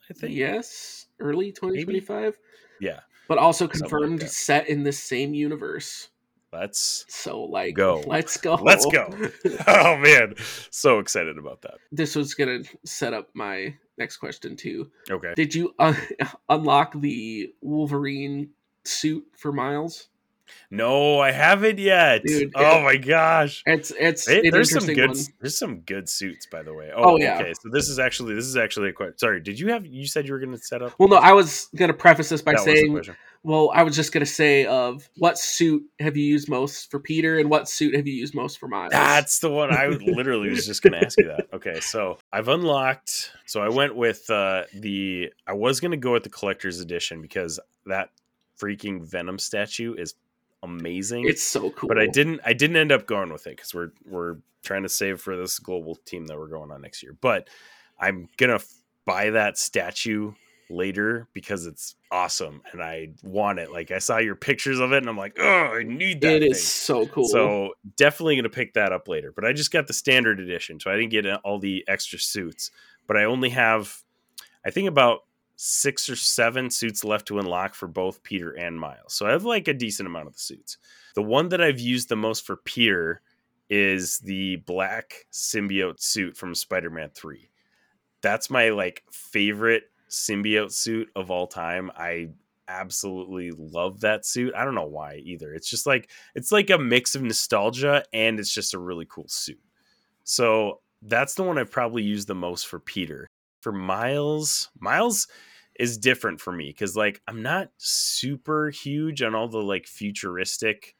I think. Yes, early 2025, Yeah. but also Something like confirmed set in the same universe. Let's So like, Go. Let's go. Let's go. Oh man, so excited about that. this was gonna set up my next question too. Okay. Did you un- uh, unlock the Wolverine suit for Miles? No, I haven't yet. Dude, oh it- my gosh. It's it's an there's some good one. there's some good suits by the way. Oh, Oh, yeah. okay. So this is actually this is actually a question. Sorry, did you have you said you were going to set up? Well, no, I was gonna preface this by That saying, well, I was just gonna say of what suit have you used most for Peter, and what suit have you used most for Miles? That's the one I literally was just going to ask you that. Okay, so I've unlocked. So I went with uh, the. I was going to go with the collector's edition because that freaking Venom statue is amazing. it's so cool. but I didn't. I didn't end up going with it because we're we're trying to save for this global team that we're going on next year. But I'm gonna f- buy that statue later because it's awesome and I want it. Like I saw your pictures of it and I'm like, oh, I need that. It thing. is so cool. So definitely to pick that up later. But I just got the standard edition, so I didn't get uh, all the extra suits. But I only have, I think about six or seven suits left to unlock for both Peter and Miles. So I have like a decent amount of the suits. The one that I've used the most for Peter is the black symbiote suit from Spider-Man 3. That's my like favorite symbiote suit of all time. I absolutely love that suit. I don't know why either. It's just like it's like a mix of nostalgia and it's just a really cool suit. So that's the one I've probably used the most for Peter. For Miles, Miles is different for me because like I'm not super huge on all the like futuristic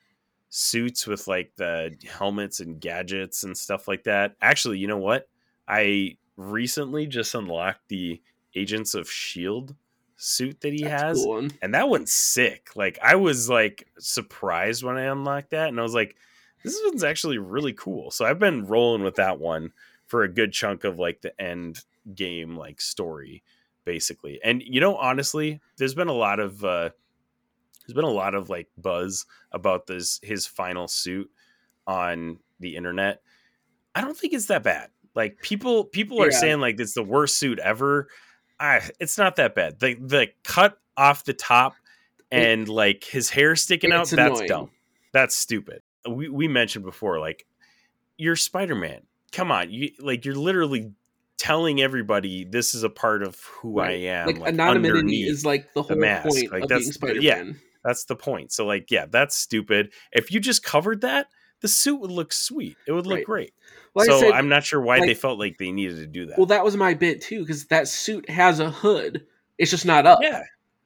suits with like the helmets and gadgets and stuff like that. Actually, you know what? I recently just unlocked the Agents of Shield suit that he That's has cool and that one's sick. Like I was like surprised when I unlocked that, and I was like, "This one's actually really cool." So I've been rolling with that one for a good chunk of like the end game like story, basically. And you know, honestly, there's been a lot of uh, there's been a lot of like buzz about this his final suit on the internet. I don't think it's that bad. Like people people are Yeah. saying like it's the worst suit ever. I, it's not that bad. The the cut off the top and like his hair sticking out. It's That's dumb. That's stupid. We we mentioned before, like you're Spider Man. Come on, you like you're literally telling everybody this is a part of who I am. like, like, anonymity is like the whole mask. point Like, of that's- being Spider-Man. yeah. That's the point. So like, yeah, that's stupid. If you just covered that, the suit would look sweet. It would look Right. great. Like so said, I'm not sure why they felt like they needed to do that. well, that was my bit too because that suit has a hood. It's just not up. yeah,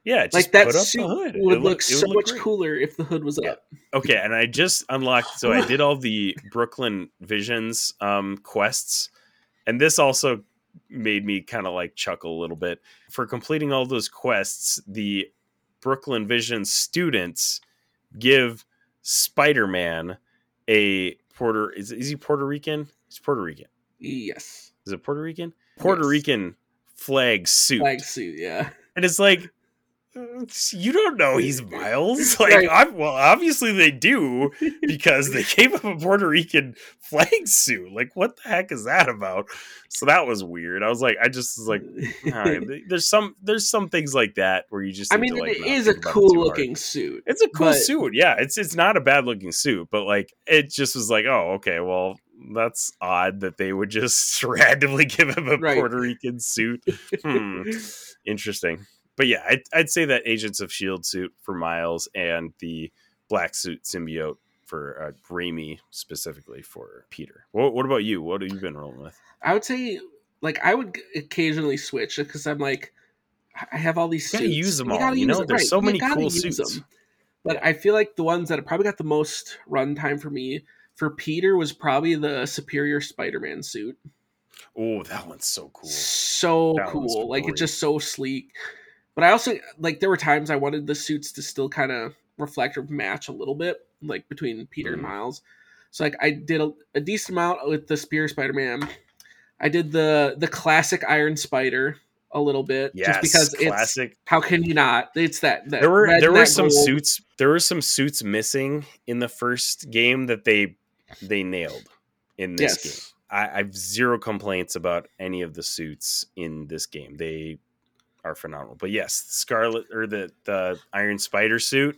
yeah. Just like that suit the hood. It would look- look so look much great. cooler if the hood was Yeah. up. Okay, and I just unlocked. So I did all the Brooklyn Visions um, quests, and this also made me kind of like chuckle a little bit for completing all those quests. The Brooklyn Vision students give Spider Man a Puerto. Is, is he Puerto Rican? He's Puerto Rican. Yes, Is it Puerto Rican? Puerto Yes. Rican flag suit, flag suit. Yeah, and it's like. You don't know he's Miles. Like, Right. I'm, well, obviously they do, because they gave him a Puerto Rican flag suit. Like, what the heck is that about? So that was weird. I was like, I just was like, all right, there's some there's some things like that where you just I mean, to, like, it is a think about it cool too hard. looking suit. It's a cool but- suit. Yeah, it's it's not a bad looking suit, but like it just was like, oh, okay, well, that's odd that they would just randomly give him a Right. Puerto Rican suit. Hmm. Interesting. But yeah, I'd, I'd say that Agents of Shield suit for Miles and the black suit symbiote for uh, Raimi specifically for Peter. What, what about you? What have you been rolling with? I would say, like, I would occasionally switch because I'm like, I have all these You gotta suits. use them You all, you know? them, There's right. so You many cool suits. them. But I feel like the ones that have probably got the most runtime for me for Peter was probably the Superior Spider-Man suit. Oh, that one's so cool. So cool, like it's just so sleek. But I also like there were times I wanted the suits to still kind of reflect or match a little bit, like between Peter Mhm. and Miles. So like I did a, a decent amount with the Spear Spider-Man. I did the the classic Iron Spider a little bit, Yes, just because it's how can you not? It's that, that there were red there were some gold. suits there were some suits missing in the first game that they they nailed in this game. I, I have zero complaints about any of the suits in this game. They are phenomenal. But yes, Scarlet or the the Iron Spider suit,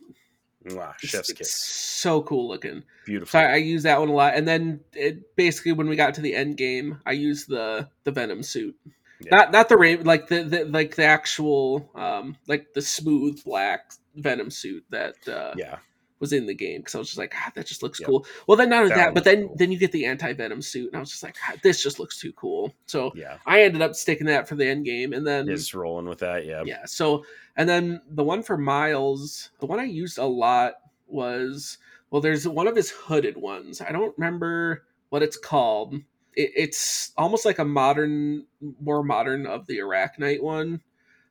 mwah, chef's it's kiss, so cool looking. beautiful. So I, I use that one a lot, and then it basically when we got to the end game, I used the the Venom suit. Yeah. Not not the rain like the, the like the actual um like the smooth black Venom suit that uh, yeah, was in the game because I was just like ah, that just looks Yep. cool. Well, then not only That that, but then cool. then you get the anti Venom suit, and I was just like ah, this just looks too cool. So yeah, I ended up sticking that for the end game, and then just rolling with that. Yeah, yeah so and then the one for miles the one i used a lot was well there's one of his hooded ones i don't remember what it's called it, it's almost like a modern more modern of the arachnite one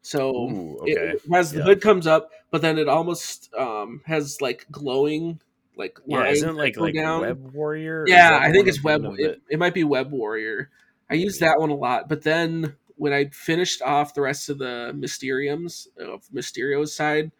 so Ooh, it- okay. it has the Yeah. hood comes up but then it almost um has like glowing like yeah, lines isn't like like down. Web Warrior? Yeah, I think it's Web. It, it might be Web Warrior. I use that one a lot, but then when I finished off the rest of the Mysteriums of Mysterio's side,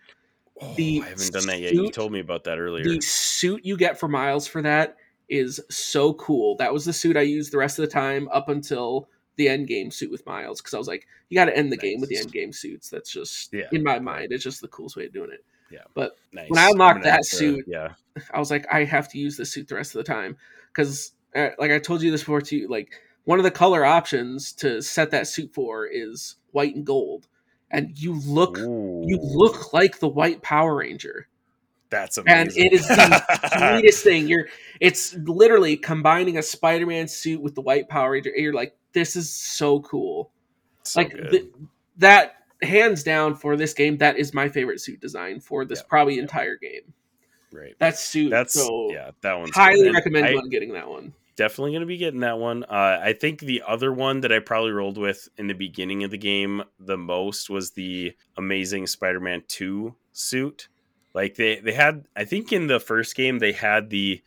Oh, the I haven't done that yet. You told me about that earlier. the suit you get for Miles for that is so cool. That was the suit I used the rest of the time up until the end game suit with Miles because I was like, you got to end the game with the end game suits. That's just Yeah, in my mind, it's just the coolest way of doing it. Yeah. But nice. when I unlocked that to- suit- yeah, I was like, I have to use this suit the rest of the time because, uh, like I told you this before too, like one of the color options to set that suit for is white and gold, and you look you look like the white Power Ranger, That's amazing. and it is the sweetest thing. You're it's literally combining a Spider-Man suit with the white Power Ranger. You're like, this is so cool. So like th- that hands down for this game. That is my favorite suit design for this Yeah, probably yeah. entire game. right. That suit. That's so yeah. That one's highly good. Recommend I- getting that one. definitely going to be getting that one. Uh, I think the other one that I probably rolled with in the beginning of the game the most was the Amazing Spider-Man Two suit. Like they they had, I think in the first game they had the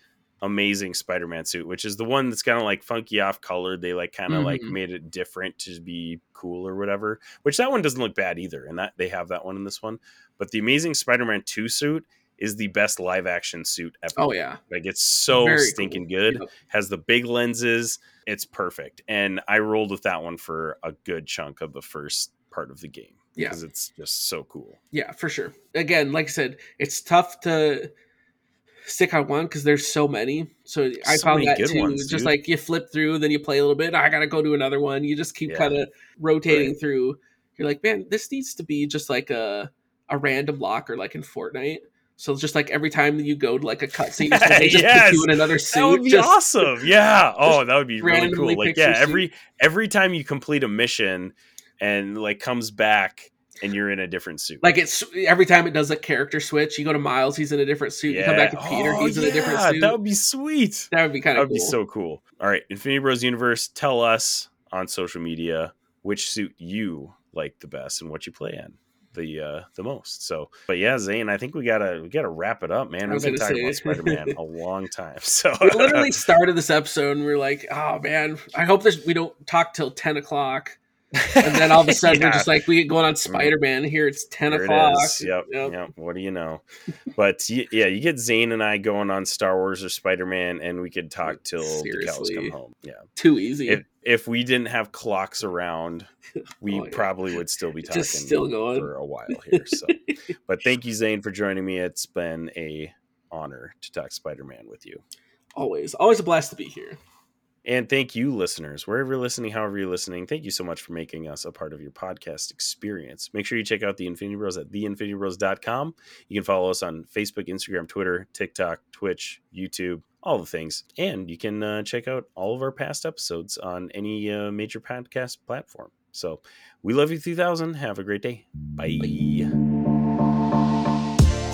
Amazing Spider-Man suit, which is the one that's kind of like funky off colored. They like kind of like Mhm. made it different to be cool or whatever. Which that one doesn't look bad either, and that they have that one in this one. But the Amazing Spider-Man Two suit is the best live action suit ever. Oh yeah, Like it's so Very stinking cool. good Yep. has the big lenses. It's perfect. And I rolled with that one for a good chunk of the first part of the game. Yeah. because it's just so cool. Yeah, for sure. Again, like I said, it's tough to stick on one because there's so many. So I So found that too. ones, just dude. like you flip through, then you play a little bit. I gotta go to another one. You just keep Yeah. kind of rotating Right. through. You're like, man, this needs to be just like a a random locker, like in Fortnite. So it's just like every time you go to like a cutscene, just Yes! put you in another suit. That would be just, awesome. Yeah. Oh, that would be really cool. Like, yeah, every every time you complete a mission and like comes back and you're in a different suit. Like it's every time it does a character switch, you go to Miles, he's in a different suit. You come back to Peter, Oh, he's in a different suit. That would be sweet. that would be kind That of would cool. be so cool. All right, Infinity Bros Universe, tell us on social media which suit you like the best and what you play in the uh the most. So, but yeah, Zayne, I think we gotta we gotta wrap it up, man. We've been talking about Spider Man a long time. So we literally started this episode and we are like, oh man, I hope this we don't talk till ten o'clock. And then all of a sudden Yeah. we're just like we get going on mm-hmm. Spider Man here. It's ten There it o'clock. is. Yep, Yep. yep. What do you know? But yeah, you get Zayne and I going on Star Wars or Spider Man, and we could talk till the cows come home. Yeah. Too easy. If if we didn't have clocks around, we Oh, yeah. probably would still be talking still going. for a while here. So, but thank you, Zayne, for joining me. It's been a honor to talk Spider Man with you. always, always a blast to be here. And thank you, listeners, wherever you're listening, however you're listening. Thank you so much for making us a part of your podcast experience. Make sure you check out the Infinity Bros at theinfinitybros.com. You can follow us on Facebook, Instagram, Twitter, TikTok, Twitch, YouTube, all the things. And you can uh, check out all of our past episodes on any uh, major podcast platform. So we love you 3000. Have a great day. Bye.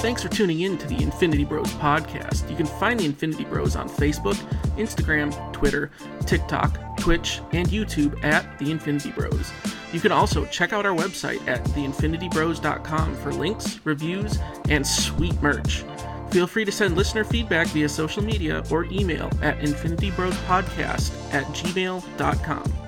Thanks for tuning in to the Infinity Bros podcast. You can find the Infinity Bros on Facebook, Instagram, Twitter, TikTok, Twitch, and YouTube at the Infinity Bros. You can also check out our website at theinfinitybros.com for links, reviews, and sweet merch. Feel free to send listener feedback via social media or email at infinitybrospodcast at gmail.com.